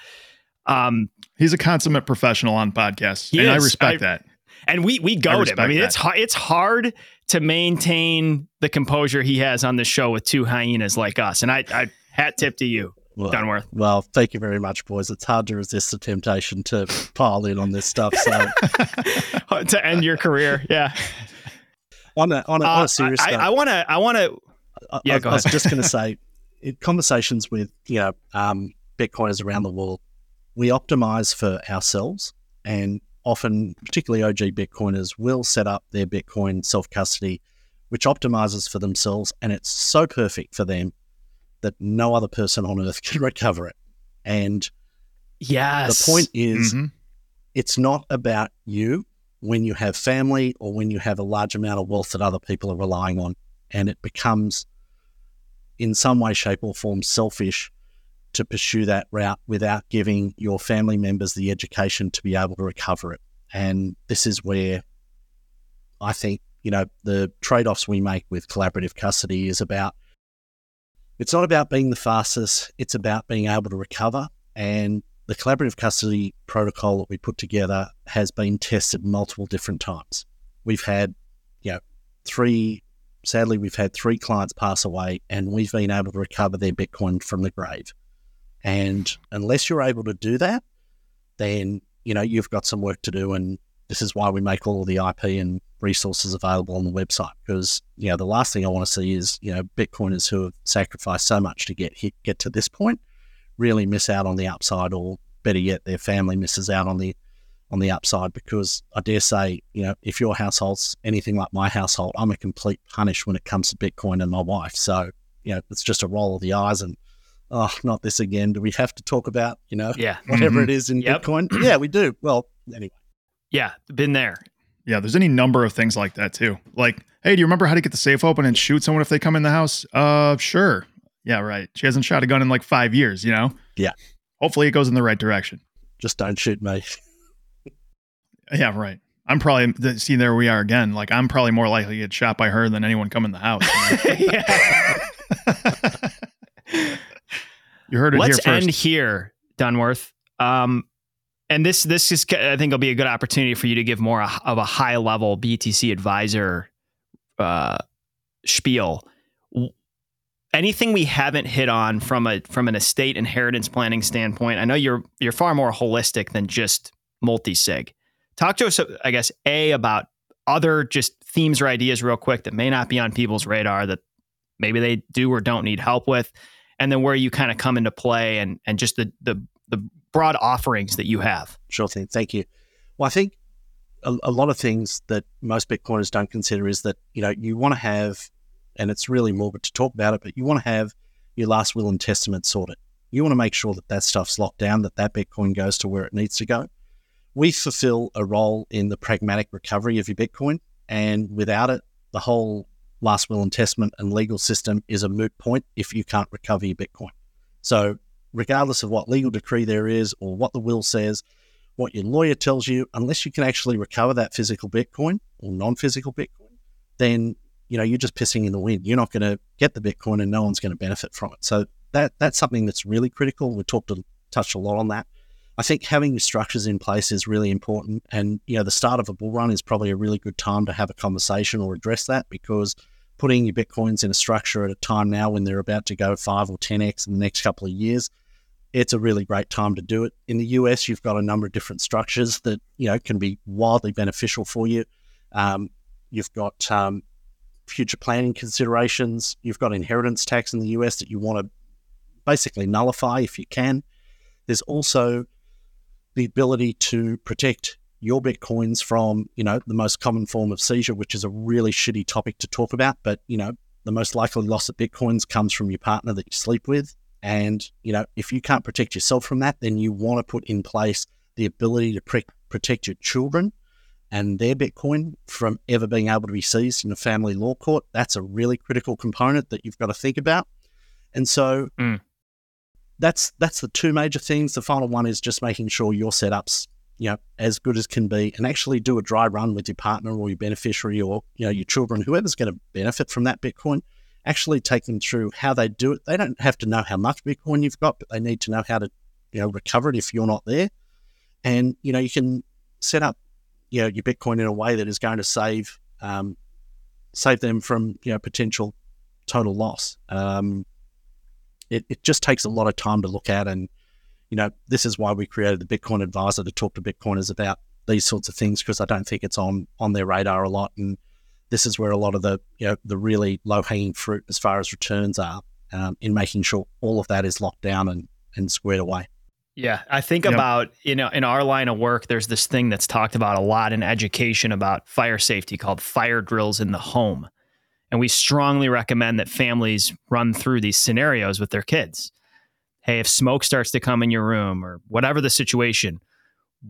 um, he's a consummate professional on podcasts He and i respect I- that and we we goad him. I mean, that. it's hard. It's hard to maintain the composure he has on the show with two hyenas like us. And I, I hat tip to you, Well, Dunworth. well, thank you very much, boys. It's hard to resist the temptation to pile in on this stuff. So, to end your career. Yeah. On a, on a, on Uh, a serious I, note, I want to. I want to. Yeah, I, go I was just going to say, in conversations with you know um, Bitcoiners around the world, we optimize for ourselves, and often, particularly OG Bitcoiners, will set up their Bitcoin self custody, which optimizes for themselves, and it's so perfect for them that no other person on earth can recover it. And Yes. the point is, Mhm. it's not about you when you have family or when you have a large amount of wealth that other people are relying on. And it becomes, in some way, shape, or form, selfish to pursue that route without giving your family members the education to be able to recover it. And this is where I think, you know, the trade offs we make with collaborative custody is about it's not about being the fastest, it's about being able to recover. And the collaborative custody protocol that we put together has been tested multiple different times. We've had, you know, three, sadly, we've had three clients pass away and we've been able to recover their Bitcoin from the grave. And unless you're able to do that, then, you know, you've got some work to do. And this is why we make all the IP and resources available on the website because, you know, the last thing I want to see is, you know, Bitcoiners who have sacrificed so much to get hit, get to this point really miss out on the upside or better yet their family misses out on the on the upside because I dare say, you know, if your household's anything like my household, I'm a complete punish when it comes to Bitcoin and my wife. So, you know, it's just a roll of the eyes and oh, not this again. Do we have to talk about, you know, Yeah. whatever Mhm. it is in Yep. Bitcoin? Yeah, we do. Well, anyway. Yeah. Been there. yeah there's any number of things like that too like hey do you remember how to get the safe open and shoot someone if they come in the house uh sure yeah right she hasn't shot a gun in like five years you know Yeah. hopefully it goes in the right direction Just don't shoot me. Yeah, right. I'm probably th- see there we are again. Like I'm probably more likely to get shot by her than anyone come in the house. you know? you heard it Let's here first. end here, Dunworth. Um, and this this is I think will be a good opportunity for you to give more of a high level BTC Adviser uh, spiel. Anything we haven't hit on from a from an estate inheritance planning standpoint? I know you're you're far more holistic than just multi sig. Talk to us, I guess, a about other just themes or ideas real quick that may not be on people's radar that maybe they do or don't need help with, and then where you kind of come into play and and just the the the broad offerings that you have. Sure thing. Thank you. Well, I think a, a lot of things that most Bitcoiners don't consider is that, you know, you want to have, and it's really morbid to talk about it, but you want to have your last will and testament sorted. You want to make sure that that stuff's locked down, that that Bitcoin goes to where it needs to go. We fulfill a role in the pragmatic recovery of your Bitcoin. And without it, the whole last will and testament and legal system is a moot point if you can't recover your Bitcoin. So, regardless of what legal decree there is or what the will says, what your lawyer tells you, unless you can actually recover that physical Bitcoin or non physical Bitcoin, then you know you're just pissing in the wind. You're not going to get the Bitcoin, and no one's going to benefit from it. So that that's something that's really critical. We talked to, touched a lot on that. I think having your structures in place is really important, and you know the start of a bull run is probably a really good time to have a conversation or address that because putting your bitcoins in a structure at a time now when they're about to go five or ten x in the next couple of years, it's a really great time to do it. In the US, you've got a number of different structures that you know can be wildly beneficial for you. Um, you've got um, future planning considerations. You've got inheritance tax in the US that you want to basically nullify if you can. There's also the ability to protect your bitcoins from, you know, the most common form of seizure, which is a really shitty topic to talk about. But, you know, the most likely loss of bitcoins comes from your partner that you sleep with. And, you know, if you can't protect yourself from that, then you want to put in place the ability to pre- protect your children and their Bitcoin from ever being able to be seized in a family law court. That's a really critical component that you've got to think about. And so mm. that's that's the two major things. The final one is just making sure your setups, you know, as good as can be, and actually do a dry run with your partner or your beneficiary or you know your children, whoever's going to benefit from that Bitcoin. Actually, take them through how they do it. They don't have to know how much Bitcoin you've got, but they need to know how to, you know, recover it if you're not there. And you know, you can set up you know your Bitcoin in a way that is going to save um, save them from you know potential total loss. Um, it, it just takes a lot of time to look at, and you know this is why we created the Bitcoin Adviser to talk to Bitcoiners about these sorts of things because I don't think it's on on their radar a lot, and this is where a lot of the you know the really low hanging fruit as far as returns are um, in making sure all of that is locked down and and squared away. Yeah, I think about you know in our line of work, there's this thing that's talked about a lot in education about fire safety called fire drills in the home, and we strongly recommend that families run through these scenarios with their kids. Hey, if smoke starts to come in your room or whatever the situation,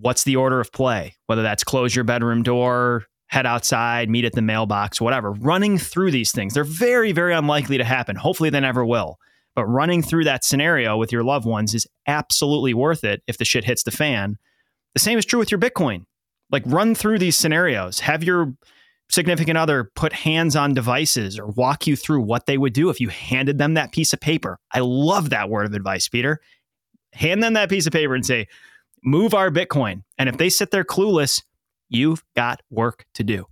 what's the order of play? Whether that's close your bedroom door, head outside, meet at the mailbox, whatever. Running through these things, they're very, very unlikely to happen. Hopefully, they never will. But running through that scenario with your loved ones is absolutely worth it if the shit hits the fan. The same is true with your Bitcoin. Like run through these scenarios. Have your significant other put hands on devices or walk you through what they would do if you handed them that piece of paper. I love that word of advice, Peter. Hand them that piece of paper and say, move our Bitcoin. And if they sit there clueless, you've got work to do.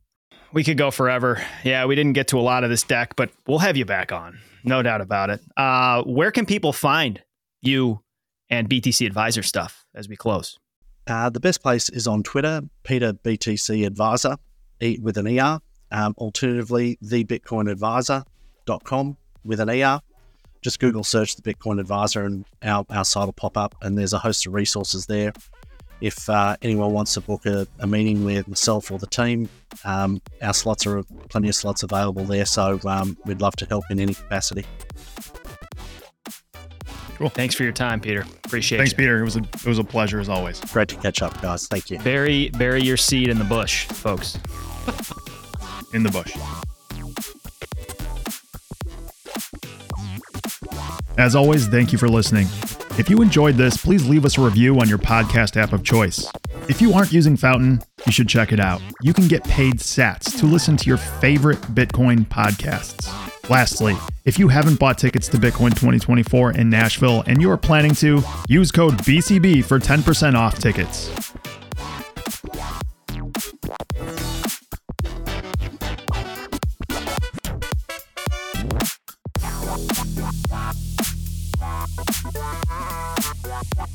We could go forever. Yeah, we didn't get to a lot of this deck, but we'll have you back on no doubt about it. Uh, where can people find you and BTC Adviser stuff as we close? Uh, the best place is on Twitter, Peter BTC Adviser with an ER. Um, alternatively, thebitcoinadviser.com with an ER. Just Google search the Bitcoin Adviser and our, our site will pop up, and there's a host of resources there if uh, anyone wants to book a, a, meeting with myself or the team, um, our slots are plenty of slots available there. So um, we'd love to help in any capacity. Cool. Thanks for your time, Peter. Appreciate it. Thanks, you. Peter. It was a it was a pleasure as always. Great to catch up, guys. Thank you. Bury bury your seed in the bush, folks. in the bush. As always, thank you for listening. If you enjoyed this, please leave us a review on your podcast app of choice. If you aren't using Fountain, you should check it out. You can get paid sats to listen to your favorite Bitcoin podcasts. Lastly, if you haven't bought tickets to Bitcoin 2024 in Nashville and you are planning to, use code BCB for 10% off tickets. Yeah.